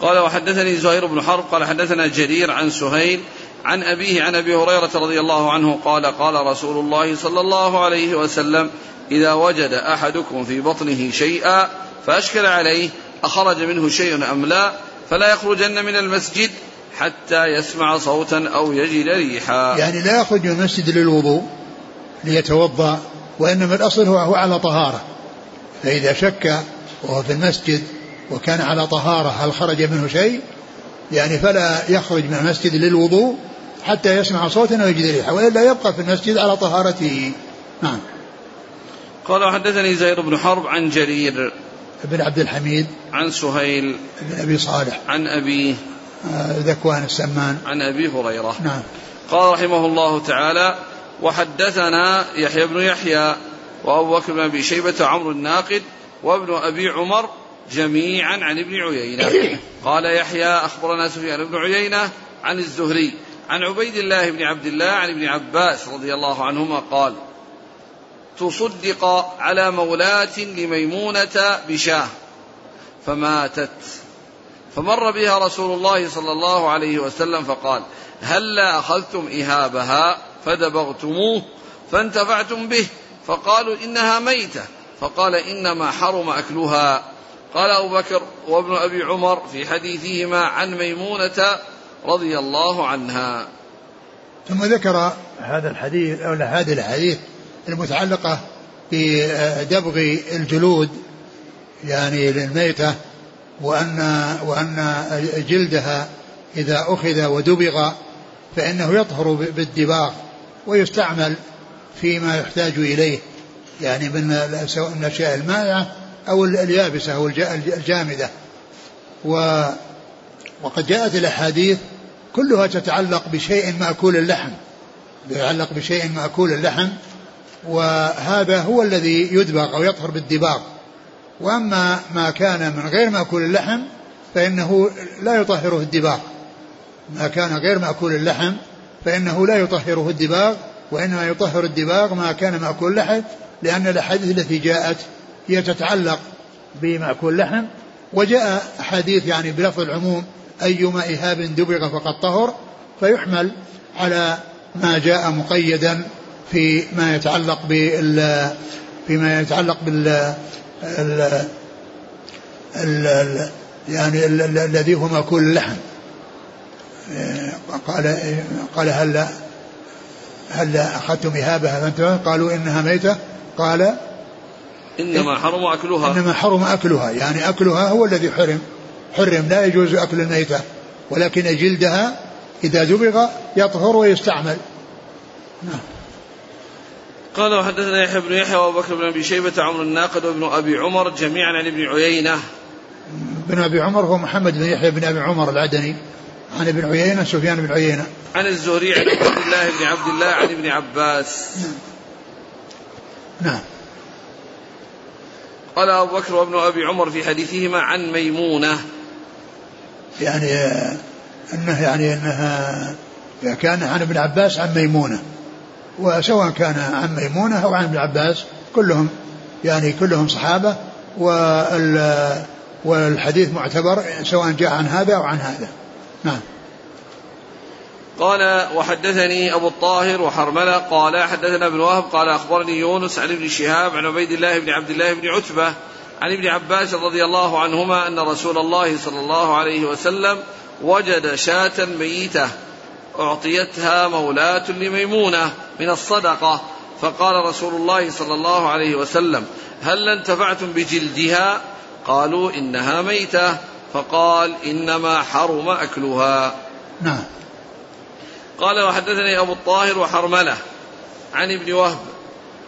قال وحدثني زهير بن حرب قال حدثنا جرير عن سهيل عن أبيه عن أبي هريرة رضي الله عنه قال قال رسول الله صلى الله عليه وسلم إذا وجد أحدكم في بطنه شيئا فأشكل عليه أخرج منه شيء أم لا فلا يخرجن من المسجد حتى يسمع صوتا أو يجد ريحا. يعني لا يخرج من المسجد للوضوء ليتوضأ وإنما الأصل هو, على طهارة. فإذا شك وهو في المسجد وكان على طهارة هل خرج منه شيء؟ يعني فلا يخرج من المسجد للوضوء حتى يسمع صوتا ويجد ريحه وإلا يبقى في المسجد على طهارته. نعم. قال وحدثني زهير بن حرب عن جرير بن عبد الحميد عن سهيل بن أبي صالح عن ابيه آه، ذكوان السمان. عن أبي هريرة. نعم. قال رحمه الله تعالى وحدثنا يحيى بن يحيى وأبو بكر بن أبي شيبة عمرو الناقد وابن أبي عمر جميعا عن ابن عيينة. قال يحيى أخبرنا سفيان بن عيينة عن الزهري عن عبيد الله بن عبد الله عن ابن عباس رضي الله عنهما قال تصدق على مولاة لميمونة بشاه فماتت فمر بها رسول الله صلى الله عليه وسلم فقال هلا أخذتم إهابها فدبغتموه فانتفعتم به؟ فقالوا إنها ميتة. فقال إنما حرم أكلها. قال أبو بكر وابن أبي عمر في حديثهما عن ميمونة رضي الله عنها. ثم ذكر هذا الحديث أو هذه الحديث المتعلقة بدبغ الجلود يعني للميتة وأن وأن جلدها إذا أخذ ودبغ فإنه يطهر بالدباغ ويستعمل فيما يحتاج إليه يعني من الأشياء المائعة أو اليابسة أو الجامدة. و وقد جاءت الأحاديث كلها تتعلق بشيء مأكول اللحم يتعلق بشيء مأكول اللحم وهذا هو الذي يدبغ أو يطهر بالدباغ. وأما ما كان من غير مأكول اللحم فإنه لا يطهره الدباغ. ما كان غير مأكول اللحم فإنه لا يطهره الدباغ وإنما يطهر الدباغ ما كان مأكول اللحم لأن الأحاديث التي جاءت هي تتعلق بمأكول اللحم. وجاء أحاديث يعني بلفظ العموم أيما إهاب دبغ فقد طهر فيحمل على ما جاء مقيدا في ما يتعلق بال فيما يتعلق بال ال ال يعني الذي هو مأكول اللحم قال قال هل هل أخذتم إهابها فأنتم قالوا إنها ميتة. قال إنما حرم أكلها. إنما حرم أكلها. يعني أكلها هو الذي حرم. حرم لا يجوز أكل الميتة. ولكن جلدها إذا دبغ يطهر ويستعمل. نعم. قال وحدثنا يحيى بن يحيى وابو بكر بن أبي شيبة عمرو الناقد وابن أبي عمر جميعا عن ابن عيينة. بن أبي عمر هو محمد بن يحيى بن أبي عمر العدني عن ابن عيينة سفيان بن عيينة. عن الزهري عن عبد الله بن عبد الله عن ابن عباس. نعم. قال أبو بكر وابن أبي عمر في حديثهما عن ميمونة. يعني إنه يعني إنها كان عن ابن عباس عن ميمونة. وسواء كان عن ميمونة أو عن ابن عباس كلهم يعني كلهم صحابة والحديث معتبر سواء جاء عن هذا أو عن هذا. نعم. قال وحدثني أبو الطاهر وحرملة قال حدثنا ابن وهب قال أخبرني يونس عن ابن شهاب عن عبيد الله بن عبد الله بن عتبة عن ابن عباس رضي الله عنهما أن رسول الله صلى الله عليه وسلم وجد شاة ميتة. أعطيتها مولاة لميمونة من الصدقة. فقال رسول الله صلى الله عليه وسلم هل انتفعتم بجلدها؟ قالوا إنها ميتة. فقال إنما حرم أكلها. نعم. قال وحدثني أبو الطاهر وحرملة عن ابن وهب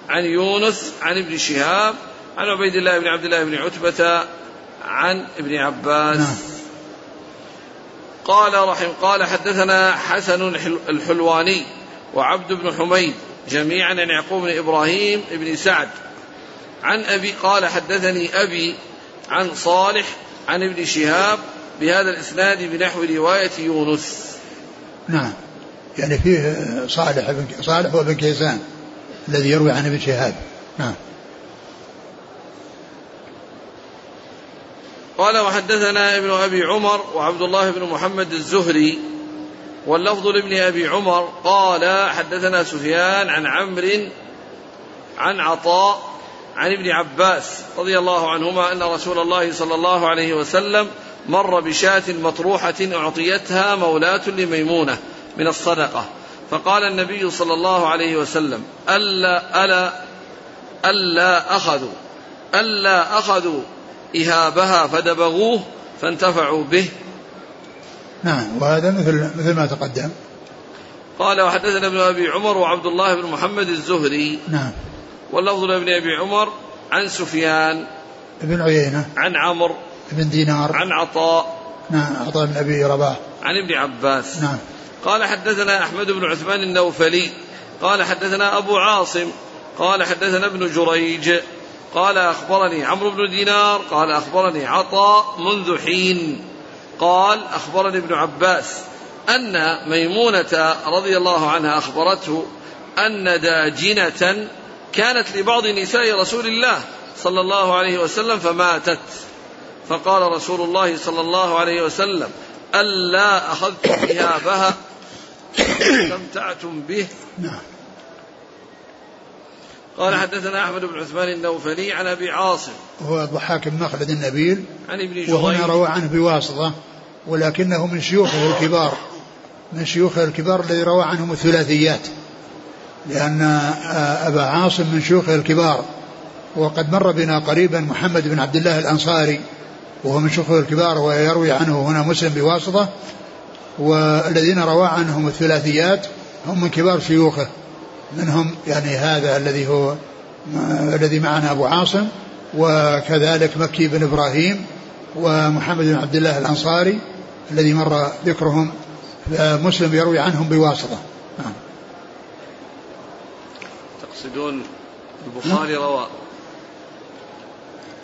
عن يونس عن ابن شهاب عن عبيد الله بن عبد الله بن عتبة عن ابن عباس. نعم. قال رحم قال حدثنا حسن الحلواني وعبد بن حميد جميعا عن يعقوب بن إبراهيم بن سعد. عن أبي قال حدثني أبي عن صالح عن ابن شهاب بهذا الإسناد بنحو رواية يونس. نعم. يعني فيه صالح بن صالح وابن كيسان الذي يروي عن ابن شهاب. نعم. قال وحدثنا ابن أبي عمر وعبد الله بن محمد الزهري واللفظ لابن أبي عمر قال حدثنا سفيان عن عمرو عن عطاء عن ابن عباس رضي الله عنهما أن رسول الله صلى الله عليه وسلم مر بشاة مطروحة أعطيتها مولاة لميمونة من الصدقة. فقال النبي صلى الله عليه وسلم ألا ألا ألا أخذوا ألا أخذوا إهابها فدبغوه فانتفعوا به. نعم وهذا مثل مثل ما تقدم. قال وحدثنا ابن أبي عمر وعبد الله بن محمد الزهري. نعم. واللفظ لابن أبي عمر عن سفيان. بن عيينة. عن عمرو. بن دينار. عن عطاء. نعم عطاء بن أبي رباح. عن ابن عباس. نعم. قال حدثنا أحمد بن عثمان النوفلي. قال حدثنا أبو عاصم. قال حدثنا ابن جريج. قال أخبرني عمرو بن دينار قال أخبرني عطاء منذ حين قال أخبرني ابن عباس أن ميمونة رضي الله عنها أخبرته أن داجنة كانت لبعض نساء رسول الله صلى الله عليه وسلم فماتت. فقال رسول الله صلى الله عليه وسلم ألا أخذتم إهابها استمتعتم به؟ نعم. قال حدثنا أحمد بن عثمان النوفلي عن أبي عاصم. وهو الضحاك بن مخلد النبيل عن ابن جريج. وهنا روى عنه بواسطة ولكنه من شيوخه الكبار. من شيوخه الكبار الذي روى عنهم الثلاثيات. لأن أبا عاصم من شيوخه الكبار. وقد مر بنا قريبا محمد بن عبد الله الأنصاري. وهو من شيوخه الكبار ويروي عنه هنا مسلم بواسطة. والذين روى عنهم الثلاثيات هم من كبار شيوخه. منهم يعني هذا الذي هو الذي معنا أبو عاصم وكذلك مكي بن إبراهيم ومحمد بن عبد الله الأنصاري الذي مر ذكرهم مسلم يروي عنهم بواسطة نعم. تقصدون البخاري روى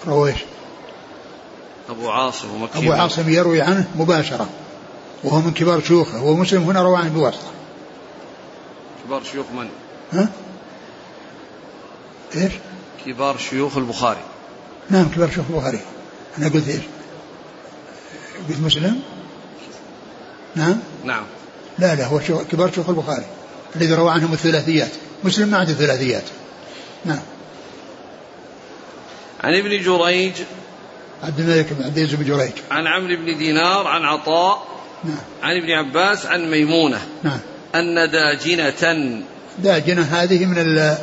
روى إيش؟ أبو عاصم ومكي أبو عاصم يروي عنه مباشرة وهو من كبار شيوخه ومسلم هنا روى عنه بواسطة كبار شيوخ من؟ ها؟ إيش؟ كبار شيوخ البخاري. نعم كبار شيوخ البخاري. أنا قلت إيش؟ قلت مسلم؟ نعم؟ نعم. لا لا هو شيوخ كبار شيوخ البخاري الذي روى عنهم الثلاثيات. مسلم ما عنده ثلاثيات. نعم. عن ابن جريج. عبد الملك بن عبد العزيز بن جريج. عن عمرو بن دينار عن عطاء نعم. عن ابن عباس عن ميمونة. نعم. أن داجنة داجنة هذه من ال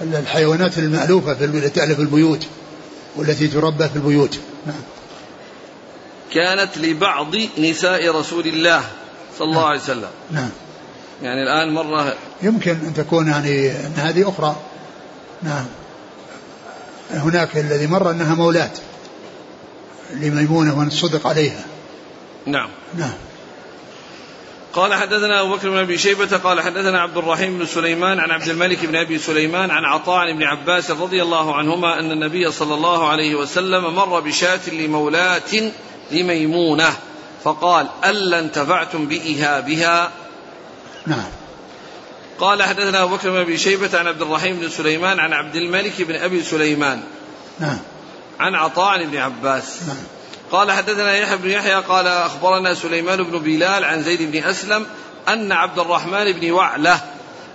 الحيوانات المألوفة في التي تألف البيوت والتي تربى في البيوت. نعم. كانت لبعض نساء رسول الله صلى الله نعم. عليه وسلم. نعم. يعني الآن مرة يمكن أن تكون يعني أن هذه أخرى. نعم. هناك الذي مر أنها مولاة لميمونة وأن صدق عليها. نعم. نعم. قال حدثنا أبو بكر بن أبي شيبة قال حدثنا عبد الرحيم بن سليمان عن عبد الملك بن أبي سليمان عن عطاء ابن عباس رضي الله عنهما أن النبي صلى الله عليه وسلم مر بشاة لمولاة لميمونة فقال ألا انتفعتم بإهابها نعم. قال حدثنا أبو بكر بن أبي شيبة عن عبد الرحيم بن سليمان عن عبد الملك بن أبي سليمان. نعم. عن عطاء ابن عباس. نعم. قال حدثنا يحيى بن يحيى قال أخبرنا سليمان بن بلال عن زيد بن أسلم أن عبد الرحمن بن وعلة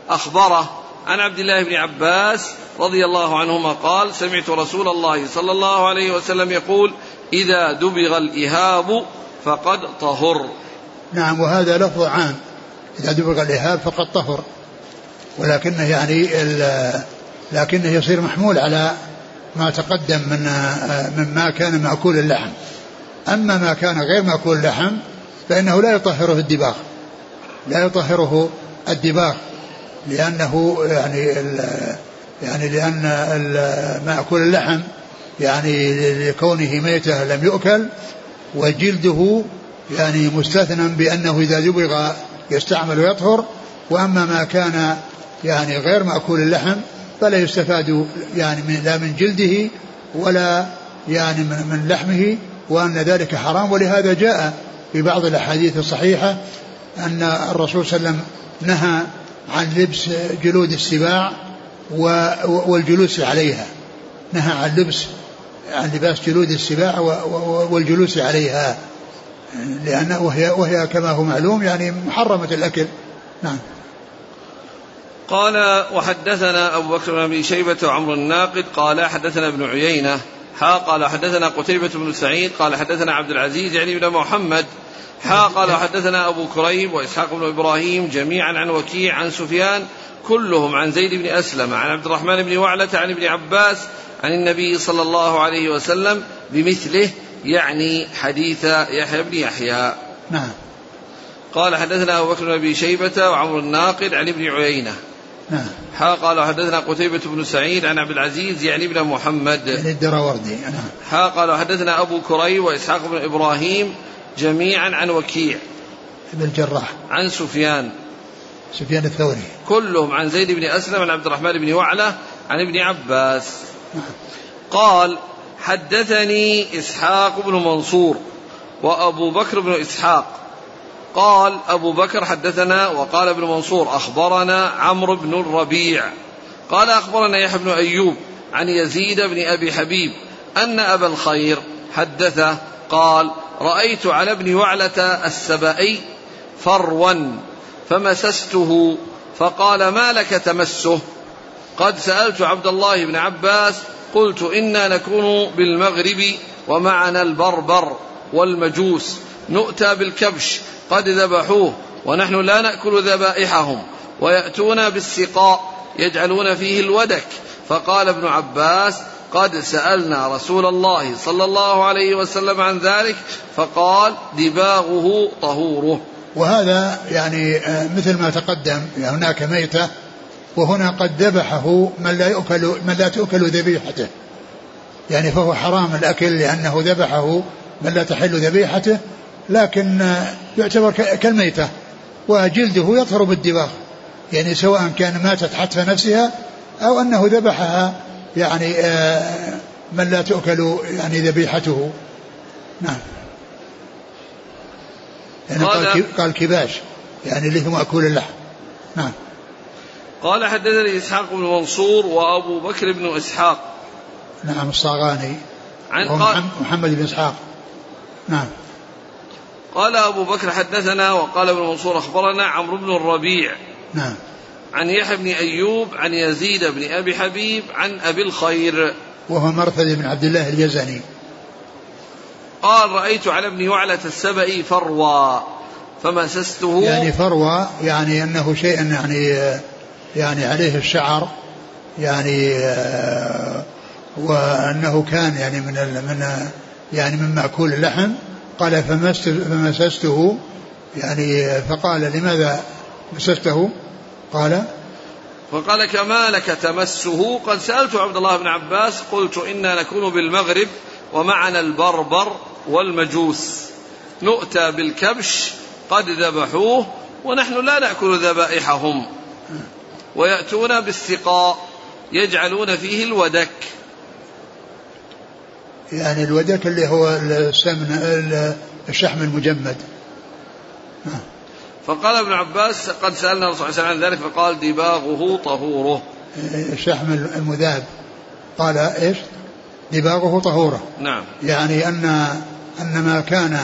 أخبره عن عبد الله بن عباس رضي الله عنهما قال سمعت رسول الله صلى الله عليه وسلم يقول إذا دبغ الإهاب فقد طهر. نعم وهذا لفظ عام. إذا دبغ الإهاب فقد طهر. ولكنه يعني لكنه يصير محمول على ما تقدم من مما كان مأكول اللحم. أما ما كان غير مأكول اللحم فإنه لا يطهره الدباغ. لا يطهره الدباغ لأنه يعني يعني لأن مأكول اللحم يعني لكونه ميتة لم يؤكل وجلده يعني مستثنى بأنه إذا دبغ يستعمل ويطهر. وأما ما كان يعني غير مأكول اللحم فلا يستفاد يعني من لا من جلده ولا يعني من, من لحمه. وأن ذلك حرام. ولهذا جاء في بعض الأحاديث الصحيحة أن الرسول صلى الله عليه وسلم نهى عن لبس جلود السباع والجلوس عليها. نهى عن لبس عن لباس جلود السباع والجلوس عليها. لأن وهي, وهي كما هو معلوم يعني محرمة الأكل. نعم. قال وحدثنا أبو بكر بن شيبة وعمر الناقد قال حدثنا ابن عيينة حا قال حدثنا قتيبة بن سعيد قال حدثنا عبد العزيز يعني بن محمد. حا قال حدثنا أبو كريب وإسحاق بن إبراهيم جميعا عن وكيع عن سفيان كلهم عن زيد بن أسلم عن عبد الرحمن بن وعلة عن ابن عباس عن النبي صلى الله عليه وسلم بمثله يعني حديث يحيى بن يحيى. نعم. قال حدثنا أبو بكر بن أبي شيبة وعمر الناقد عن ابن عيينة. نعم حا قال حدثنا قتيبة بن سعيد عن عبد العزيز يعني بن محمد. يعني الدراوردي نعم حا قال حدثنا أبو كري وإسحاق بن إبراهيم جميعا عن وكيع. بن الجراح. عن سفيان. سفيان الثوري. كلهم عن زيد بن أسلم عن عبد الرحمن بن وعلة عن ابن عباس. قال حدثني إسحاق بن منصور وأبو بكر بن إسحاق. قال أبو بكر حدثنا وقال ابن منصور أخبرنا عمرو بن الربيع قال أخبرنا يحيى بن أيوب عن يزيد بن أبي حبيب أن أبا الخير حدثه قال رأيت على ابن وعلة السبائي فروا فمسسته فقال ما لك تمسه؟ قد سألت عبد الله بن عباس قلت إنا نكون بالمغرب ومعنا البربر والمجوس نؤتى بالكبش قد ذبحوه ونحن لا نأكل ذبائحهم ويأتون بالسقاء يجعلون فيه الودك. فقال ابن عباس قد سألنا رسول الله صلى الله عليه وسلم عن ذلك فقال دباغه طهوره. وهذا يعني آه، مثل ما تقدم يعني هناك ميتة وهنا قد ذبحه من لا يؤكل من لا تؤكل ذبيحته. يعني فهو حرام الأكل لأنه ذبحه من لا تحل ذبيحته لكن يعتبر كالميتة وجلده يطهر بالدباغ يعني سواء كان ماتت حتف نفسها أو أنه ذبحها يعني آه، من لا تؤكل يعني ذبيحته. نعم. يعني قال, قال كباش يعني اللي هو مأكول اللحم. نعم. قال حدثني إسحاق بن منصور وأبو بكر بن إسحاق. نعم الصاغاني. عن قال محمد بن إسحاق. نعم. قال أبو بكر حدثنا وقال ابن منصور أخبرنا عمرو بن الربيع نعم. عن يحيى بن أيوب عن يزيد بن أبي حبيب عن أبي الخير. وهو مرثد بن عبد الله اليزني. قال رأيت على ابن وعلة السبئي فروى فمسسته يعني فروى يعني أنه شيء يعني يعني عليه الشعر يعني وأنه كان يعني من من يعني من مأكول اللحم قال فمسسته يعني فقال لماذا مسسته؟ قال فقال كما لك تمسه قد سألت عبد الله بن عباس قلت إنا نكون بالمغرب ومعنا البربر والمجوس. نؤتى بالكبش قد ذبحوه ونحن لا نأكل ذبائحهم. ويأتون بالسقاء يجعلون فيه الودك. يعني الودك اللي هو السمن الشحم المجمد. فقال ابن عباس قد سألنا الرسول صلى الله عليه وسلم عن ذلك فقال دباغه طهوره. الشحم المذاب قال إيش؟ دباغه طهوره. نعم. يعني أن أن ما كان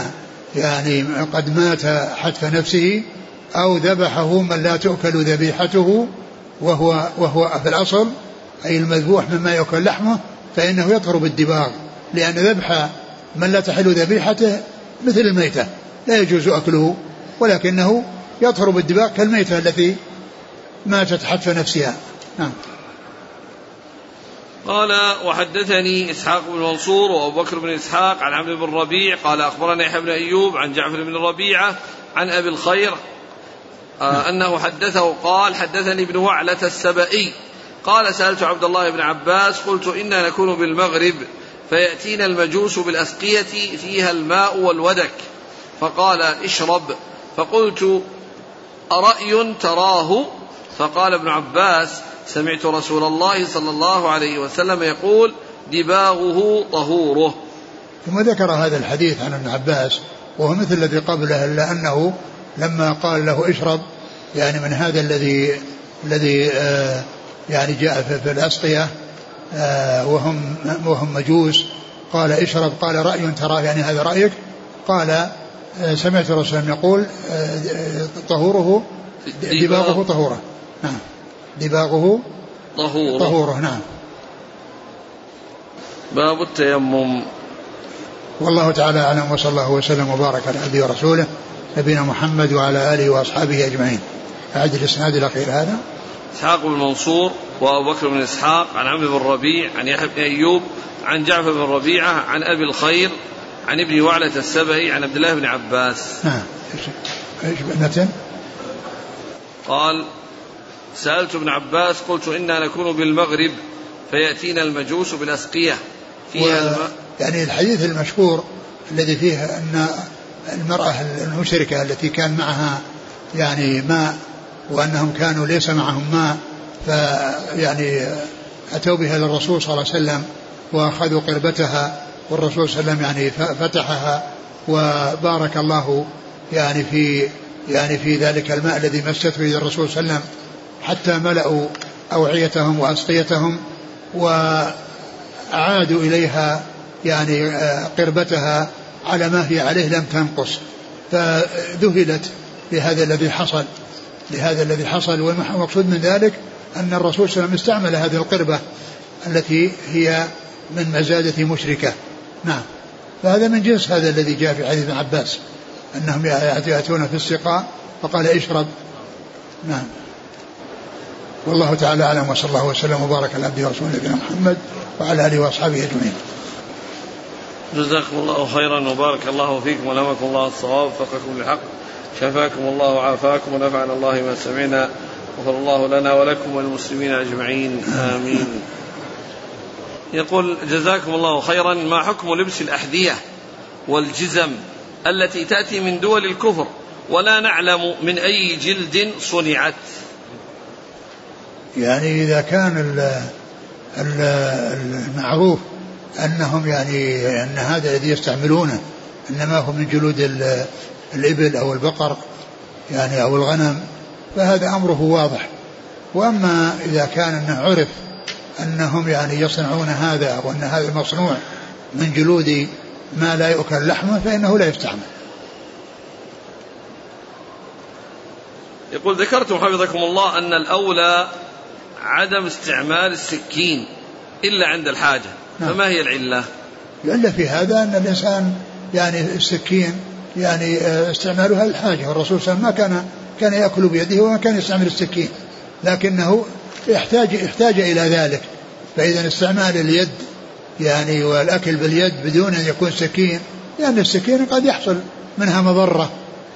يعني قد مات حتف نفسه أو ذبحه من لا تؤكل ذبيحته وهو وهو في الأصل أي المذبوح مما يؤكل لحمه فإنه يطهر بالدباغ. لأن ذبح من لا تحل ذبيحته مثل الميتة لا يجوز أكله ولكنه يطهر بالدباغ كالميتة التي ماتت حتف نفسها. نعم. قال وحدثني إسحاق بن منصور وأبو بكر بن إسحاق عن عبد بن ربيع قال أخبرنا يحيى بن أيوب عن جعفر بن ربيعة عن أبي الخير آه أنه حدثه قال حدثني ابن وعلة السبئي قال سألت عبد الله بن عباس قلت إنا نكون بالمغرب. فيأتينا المجوس بالأسقية فيها الماء والودك. فقال اشرب. فقلت أرأي تراه؟ فقال ابن عباس سمعت رسول الله صلى الله عليه وسلم يقول دباغه طهوره. ثم ذكر هذا الحديث عن ابن عباس وهو مثل الذي قبله إلا أنه لما قال له اشرب يعني من هذا الذي الذي آه يعني جاء في, آه وهم وهم مجوس. قال اشرب قال رأي تراه يعني هذا رأيك. قال آه سمعت الرسول يقول آه، طهوره دباغه طهورة. نعم. دباغه طهورة. طهورة نعم. باب التيمم. والله تعالى أعلم وصلى الله وسلم وبارك على عبده ورسوله نبينا محمد وعلى آله وأصحابه أجمعين. أعد الإسناد الأخير هذا. إسحاق بن منصور. وأبو بكر بن إسحاق عن عمرو بن ربيع عن يحيى بن أيوب عن جعفر بن ربيعة عن أبي الخير عن ابن وعلة السبعي عن عبد الله بن عباس. نعم. إيش قال سألت ابن عباس قلت إنا نكون بالمغرب فيأتينا المجوس بالأسقية فيها و... الماء يعني الحديث المشهور الذي فيه أن المرأة المشركة التي كان معها يعني ماء وأنهم كانوا ليس معهم ماء فيعني أتوا بها للرسول صلى الله عليه وسلم وأخذوا قربتها والرسول صلى الله عليه وسلم يعني فتحها وبارك الله يعني في يعني في ذلك الماء الذي مسته به الرسول صلى الله عليه وسلم حتى ملأوا أوعيتهم وأسقيتهم وعادوا إليها يعني قربتها على ما هي عليه لم تنقص. فذهلت لهذا الذي حصل لهذا الذي حصل والمقصود من ذلك أن الرسول صلى الله عليه وسلم استعمل هذه القربة التي هي من مزادة مشركة. نعم. فهذا من جنس هذا الذي جاء في حديث ابن عباس أنهم يأتون في السقاء فقال اشرب. نعم. والله تعالى أعلم وصلى الله وسلم وبارك على عبده ورسوله نبينا محمد وعلى آله وأصحابه أجمعين. جزاكم الله خيرا وبارك الله فيكم ولمكم الله الصواب وفقكم للحق شفاكم الله وعافاكم ونفعنا الله ما سمعنا. غفر الله لنا ولكم وللمسلمين أجمعين آمين. يقول جزاكم الله خيرا ما حكم لبس الأحذية والجزم التي تأتي من دول الكفر ولا نعلم من أي جلد صنعت. يعني إذا كان المعروف أنهم يعني أن هذا الذي يستعملونه إنما هو من جلود الإبل أو البقر يعني أو الغنم فهذا أمره واضح. وأما إذا كان أنه عرف أنهم يعني يصنعون هذا وأن هذا مصنوع من جلود ما لا يؤكل لحمه فإنه لا يستعمل. يقول ذكرتم حفظكم الله أن الأولى عدم استعمال السكين إلا عند الحاجة نعم. فما هي العلة؟ العلة في هذا أن الإنسان يعني السكين يعني آه، استعمالها للحاجة والرسول صلى الله عليه وسلم ما كان كان يأكل بيده وما كان يستعمل السكين لكنه يحتاج يحتاج إلى ذلك. فإذا استعمال اليد يعني والأكل باليد بدون أن يكون سكين لأن السكين قد يحصل منها مضرة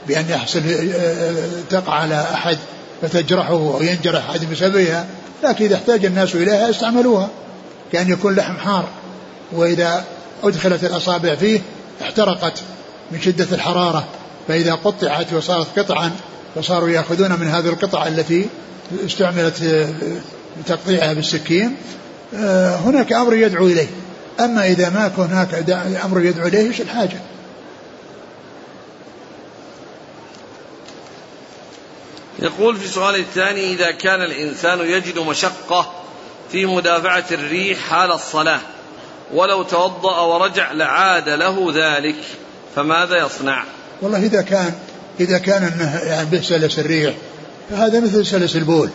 بأن يحصل آه، آه، تقع على أحد فتجرحه أو ينجرح أحد بسببها لكن إذا احتاج الناس إليها استعملوها كأن يكون لحم حار. وإذا أدخلت الأصابع فيه احترقت من شدة الحرارة فإذا قطعت وصارت قطعا فصاروا يأخذون من هذه القطع التي استعملت لتقطيعها بالسكين. آه، هناك أمر يدعو إليه. أما إذا ما هناك أمر يدعو إليه إيش الحاجة؟ يقول في السؤال الثاني إذا كان الإنسان يجد مشقة في مدافعة الريح حال الصلاة ولو توضأ ورجع لعاد له ذلك فماذا يصنع؟ والله إذا كان إذا كان أنه يعني به سلس الريح فهذا مثل سلس البول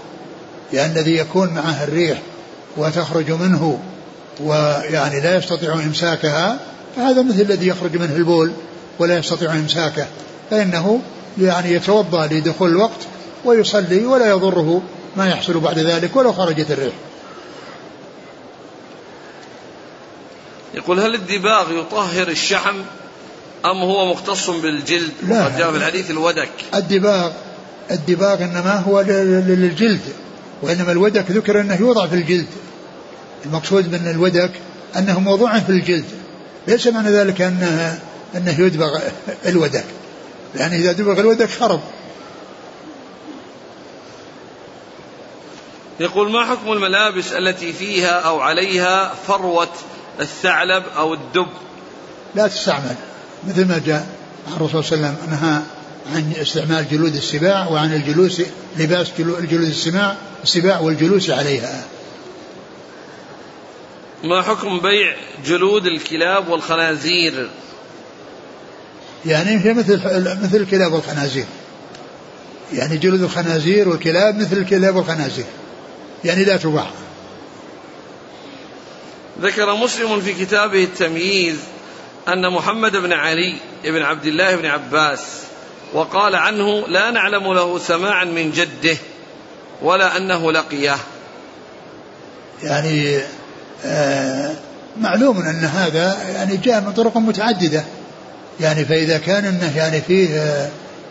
يعني الذي يكون معه الريح وتخرج منه ويعني لا يستطيع إمساكها فهذا مثل الذي يخرج منه البول ولا يستطيع إمساكه فإنه يعني يتوضأ لدخول الوقت ويصلي ولا يضره ما يحصل بعد ذلك ولو خرجت الريح. يقول هل الدباغ يطهر الشحم؟ أم هو مختص بالجلد؟ لا. قد جاء في الحديث الودك. الدباغ الدباغ إنما هو للجلد وإنما الودك ذكر أنه يوضع في الجلد. المقصود من الودك أنه موضوع في الجلد. ليس معنى ذلك أنه أنه يدبغ الودك. لأن إذا دبغ الودك خرب يقول ما حكم الملابس التي فيها أو عليها فروة الثعلب أو الدب؟ لا تستعمل. مثل ما جاء عن الرسول صلى الله عليه وسلم نهى عن استعمال جلود السباع وعن الجلوس لباس جلود السباع السباع والجلوس عليها. ما حكم بيع جلود الكلاب والخنازير؟ يعني هي مثل مثل الكلاب والخنازير. يعني جلود الخنازير والكلاب مثل الكلاب والخنازير. يعني لا تباع. ذكر مسلم في كتابه التمييز أن محمد بن علي بن عبد الله بن عباس وقال عنه لا نعلم له سماعا من جده ولا أنه لقيه. يعني آه معلوم أن هذا يعني جاء من طرق متعددة. يعني فإذا كان أنه يعني فيه آه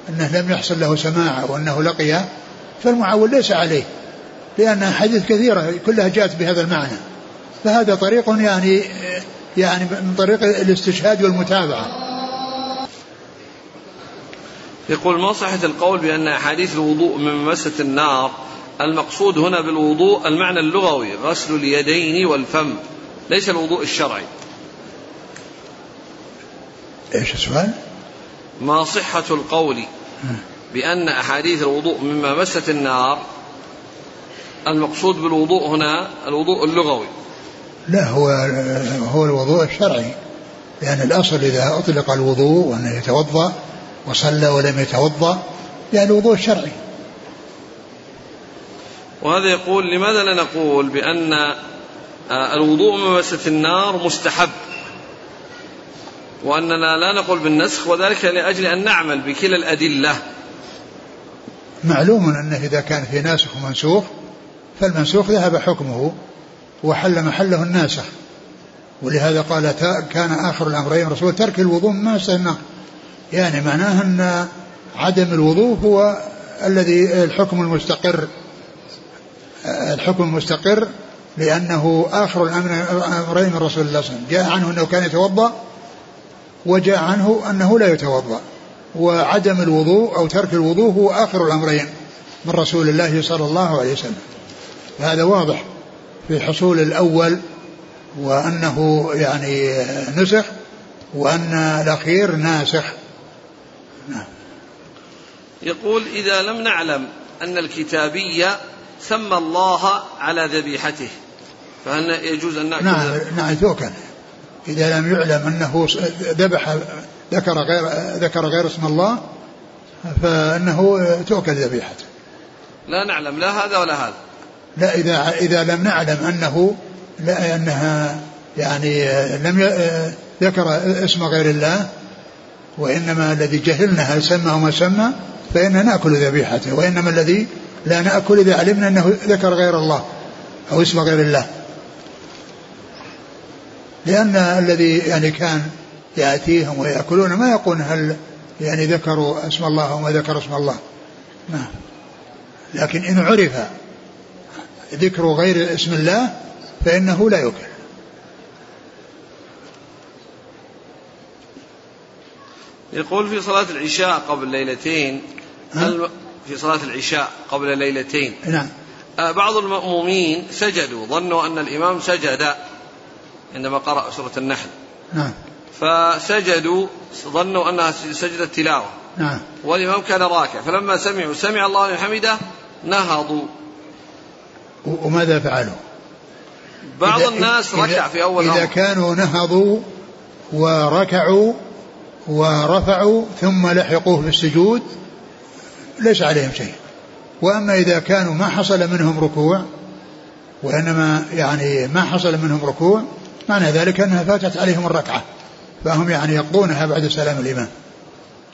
أنه لم يحصل له سماع وأنه لقيه فالمعول ليس عليه لأن حديث كثيرة كلها جاءت بهذا المعنى. فهذا طريق يعني يعني من طريق الاستشهاد والمتابعة. يقول ما صحة القول بأن أحاديث الوضوء من مسة النار؟ المقصود هنا بالوضوء المعنى اللغوي غسل اليدين والفم ليس الوضوء الشرعي. إيش السؤال؟ ما صحة القول بأن أحاديث الوضوء مما مست النار؟ المقصود بالوضوء هنا الوضوء اللغوي. لا هو هو الوضوء الشرعي لأن الأصل إذا أطلق الوضوء وأنه يتوضأ وصلى ولم يتوضأ يعني الوضوء الشرعي وهذا يقول لماذا لا نقول بأن آه، الوضوء من مسة النار مستحب؟ وأننا لا نقول بالنسخ وذلك لأجل أن نعمل بكلا الأدلة. معلوم أنه إذا كان في ناسخ ومنسوخ فالمنسوخ ذهب حكمه. وحل محله الناسخ ولهذا قال كان آخر الأمرين الرسول ترك الوضوء ما النار يعني معناه أن عدم الوضوء هو الذي الحكم المستقر الحكم المستقر لأنه آخر الأمرين من رسول الله صلى الله عليه وسلم. جاء عنه أنه كان يتوضأ وجاء عنه أنه لا يتوضأ. وعدم الوضوء أو ترك الوضوء هو آخر الأمرين من رسول الله صلى الله عليه وسلم. هذا واضح. في حصول الأول وأنه يعني نسخ وأن الأخير ناسخ. نعم. يقول إذا لم نعلم أن الكتابية سمى الله على ذبيحته فهل يجوز أن نأكل نعم نعم توكل إذا لم يعلم أنه ذبح ذكر غير ذكر غير اسم الله فإنه تؤكل ذبيحته. لا نعلم لا هذا ولا هذا. لا إذا إذا لم نعلم أنه لا أنها يعني لم ذكر اسم غير الله وإنما الذي جهلنا هل سمى أو ما سمى فإننا نأكل ذبيحته وإنما الذي لا نأكل إذا علمنا أنه ذكر غير الله أو اسم غير الله. لأن الذي يعني كان يأتيهم ويأكلون ما يقول هل يعني ذكروا اسم الله أو ما ذكروا اسم الله؟ نعم. لكن إن عرف ذكر غير اسم الله فإنه لا يكل يقول في صلاة العشاء قبل ليلتين هل في صلاة العشاء قبل ليلتين؟ نعم. آه، بعض المأمومين سجدوا ظنوا أن الإمام سجد عندما قرأ سورة النحل. نعم. فسجدوا ظنوا أنها سجدة تلاوة. نعم. والإمام كان راكع فلما سمعوا سمع الله حمده نهضوا. وماذا فعلوا؟ بعض الناس ركع في أول إذا أمر. كانوا نهضوا وركعوا ورفعوا ثم لحقوه بالسجود ليس عليهم شيء. وأما إذا كانوا ما حصل منهم ركوع وإنما يعني ما حصل منهم ركوع معنى ذلك أنها فاتت عليهم الركعة فهم يعني يقضونها بعد سلام الإمام.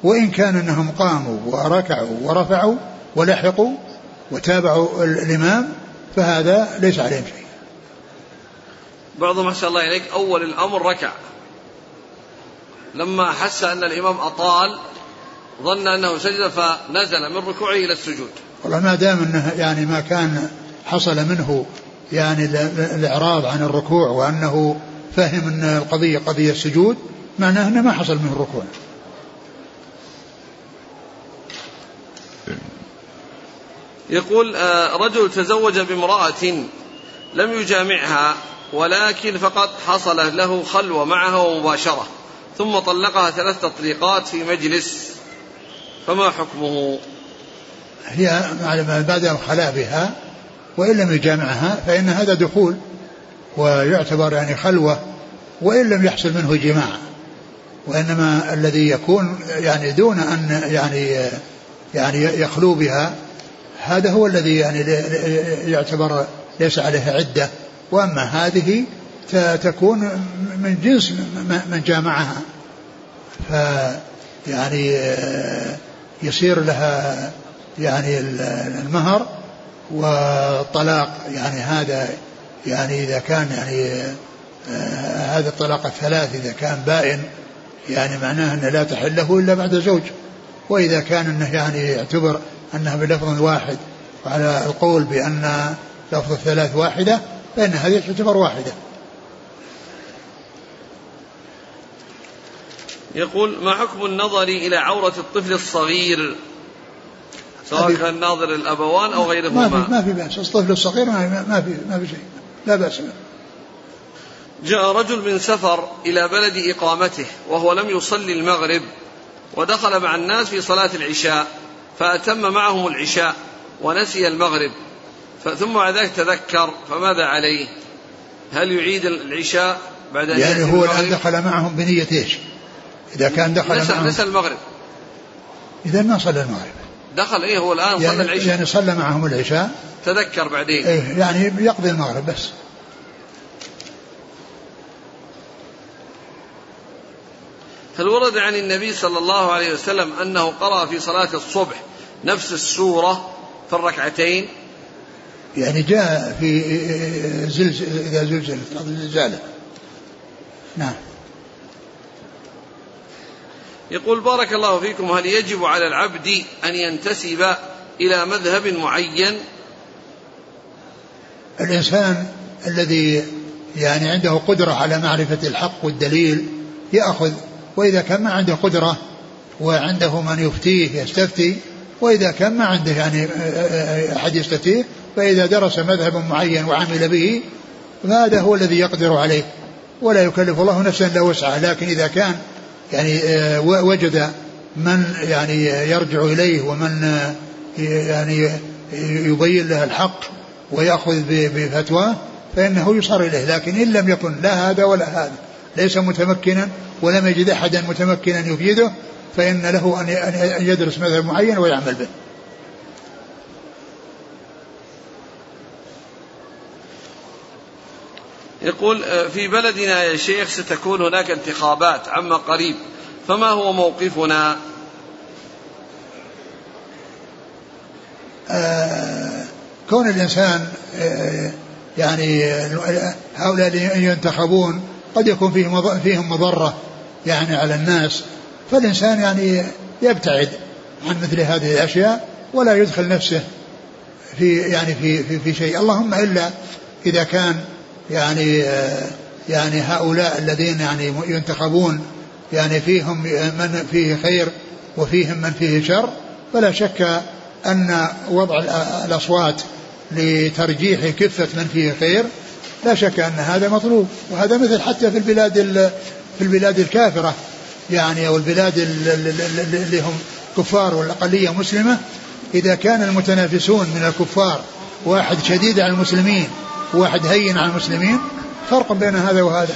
وإن كان أنهم قاموا وركعوا ورفعوا ولحقوا وتابعوا الإمام فهذا ليس عليهم شيء. بعضهم أحسن الله إليك أول الأمر ركع. لما أحس أن الإمام أطال ظن أنه سجد فنزل من ركوعه إلى السجود. والله ما دام أنه يعني ما كان حصل منه يعني الإعراض عن الركوع وأنه فهم أن القضية قضية السجود معناه أنه ما حصل منه الركوع يقول آه، رجل تزوج بامرأة لم يجامعها ولكن فقط حصل له خلوة معها ومباشرة ثم طلقها ثلاث تطليقات في مجلس. فما حكمه؟ هي بعد الخلاء بها وإن لم يجامعها فإن هذا دخول ويعتبر يعني خلوة وإن لم يحصل منه جماع. وإنما الذي يكون يعني دون أن يعني يعني يخلو بها هذا هو الذي يعني يعتبر ليس عليه عدة. وأما هذه تكون من جنس من جامعها. ف يعني يصير لها يعني المهر والطلاق. يعني هذا يعني إذا كان يعني هذا الطلاق الثلاث إذا كان بائن يعني معناه أنه لا تحل له إلا بعد زوج وإذا كان أنه يعني يعتبر أنها بلفظ واحد وعلى القول بأن لفظ الثلاث واحدة فإن هذه تعتبر واحدة. يقول ما حكم النظر إلى عورة الطفل الصغير؟ سواء كان ناظر الأبوان أو غيرهما. ما في ما في بأس. الطفل الصغير ما في ما في شيء. لا بأس به. جاء رجل من سفر إلى بلد إقامته وهو لم يصلي المغرب ودخل مع الناس في صلاة العشاء. فأتم معهم العشاء ونسي المغرب ثم بعد ذلك تذكر فماذا عليه؟ هل يعيد العشاء بعد أن يعني هو الآن دخل معهم بنية إيش؟ إذا كان دخل نسى معهم نسى المغرب. إذا ما صلى المغرب. دخل إيه هو الآن يعني صلى العشاء. يعني صلى معهم العشاء. تذكر بعدين. إيه يعني يقضي المغرب بس. هل ورد عن النبي صلى الله عليه وسلم أنه قرأ في صلاة الصبح نفس السورة في الركعتين؟ يعني جاء في زلزل إذا زلزلت الأرض زلزالة. نعم. يقول بارك الله فيكم هل يجب على العبد أن ينتسب إلى مذهب معين؟ الإنسان الذي يعني عنده قدرة على معرفة الحق والدليل يأخذ وإذا كان ما عنده قدرة وعنده من يفتيه يستفتي وإذا كان ما عنده يعني أحد يستفتيه فإذا درس مذهب معين وعمل به فهذا هو الذي يقدر عليه. ولا يكلف الله نفسا إلا وسعها. لكن إذا كان يعني وجد من يعني يرجع إليه ومن يعني يبين له الحق ويأخذ بفتواه فإنه يصار إليه. لكن إن لم يكن لا هذا ولا هذا. ليس متمكنا ولم يجد أحدا متمكنا يفيده فإن له أن يدرس مذهب معين ويعمل به. يقول آه، في بلدنا يا شيخ ستكون هناك انتخابات عما قريب فما هو موقفنا؟ آه كون الإنسان آه يعني هؤلاء ينتخبون قد يكون فيهم فيهم مضرة يعني على الناس فالإنسان يعني يبتعد عن مثل هذه الأشياء ولا يدخل نفسه في يعني في في, في شيء. اللهم إلا إذا كان يعني يعني هؤلاء الذين يعني ينتخبون يعني فيهم من فيه خير وفيهم من فيه شر فلا شك أن وضع الأصوات لترجيح كفة من فيه خير لا شك أن هذا مطلوب وهذا مثل حتى في البلاد في البلاد الكافرة يعني أو البلاد اللي هم كفار والأقلية مسلمة. إذا كان المتنافسون من الكفار واحد شديد على المسلمين وواحد هين على المسلمين فرق بين هذا وهذا.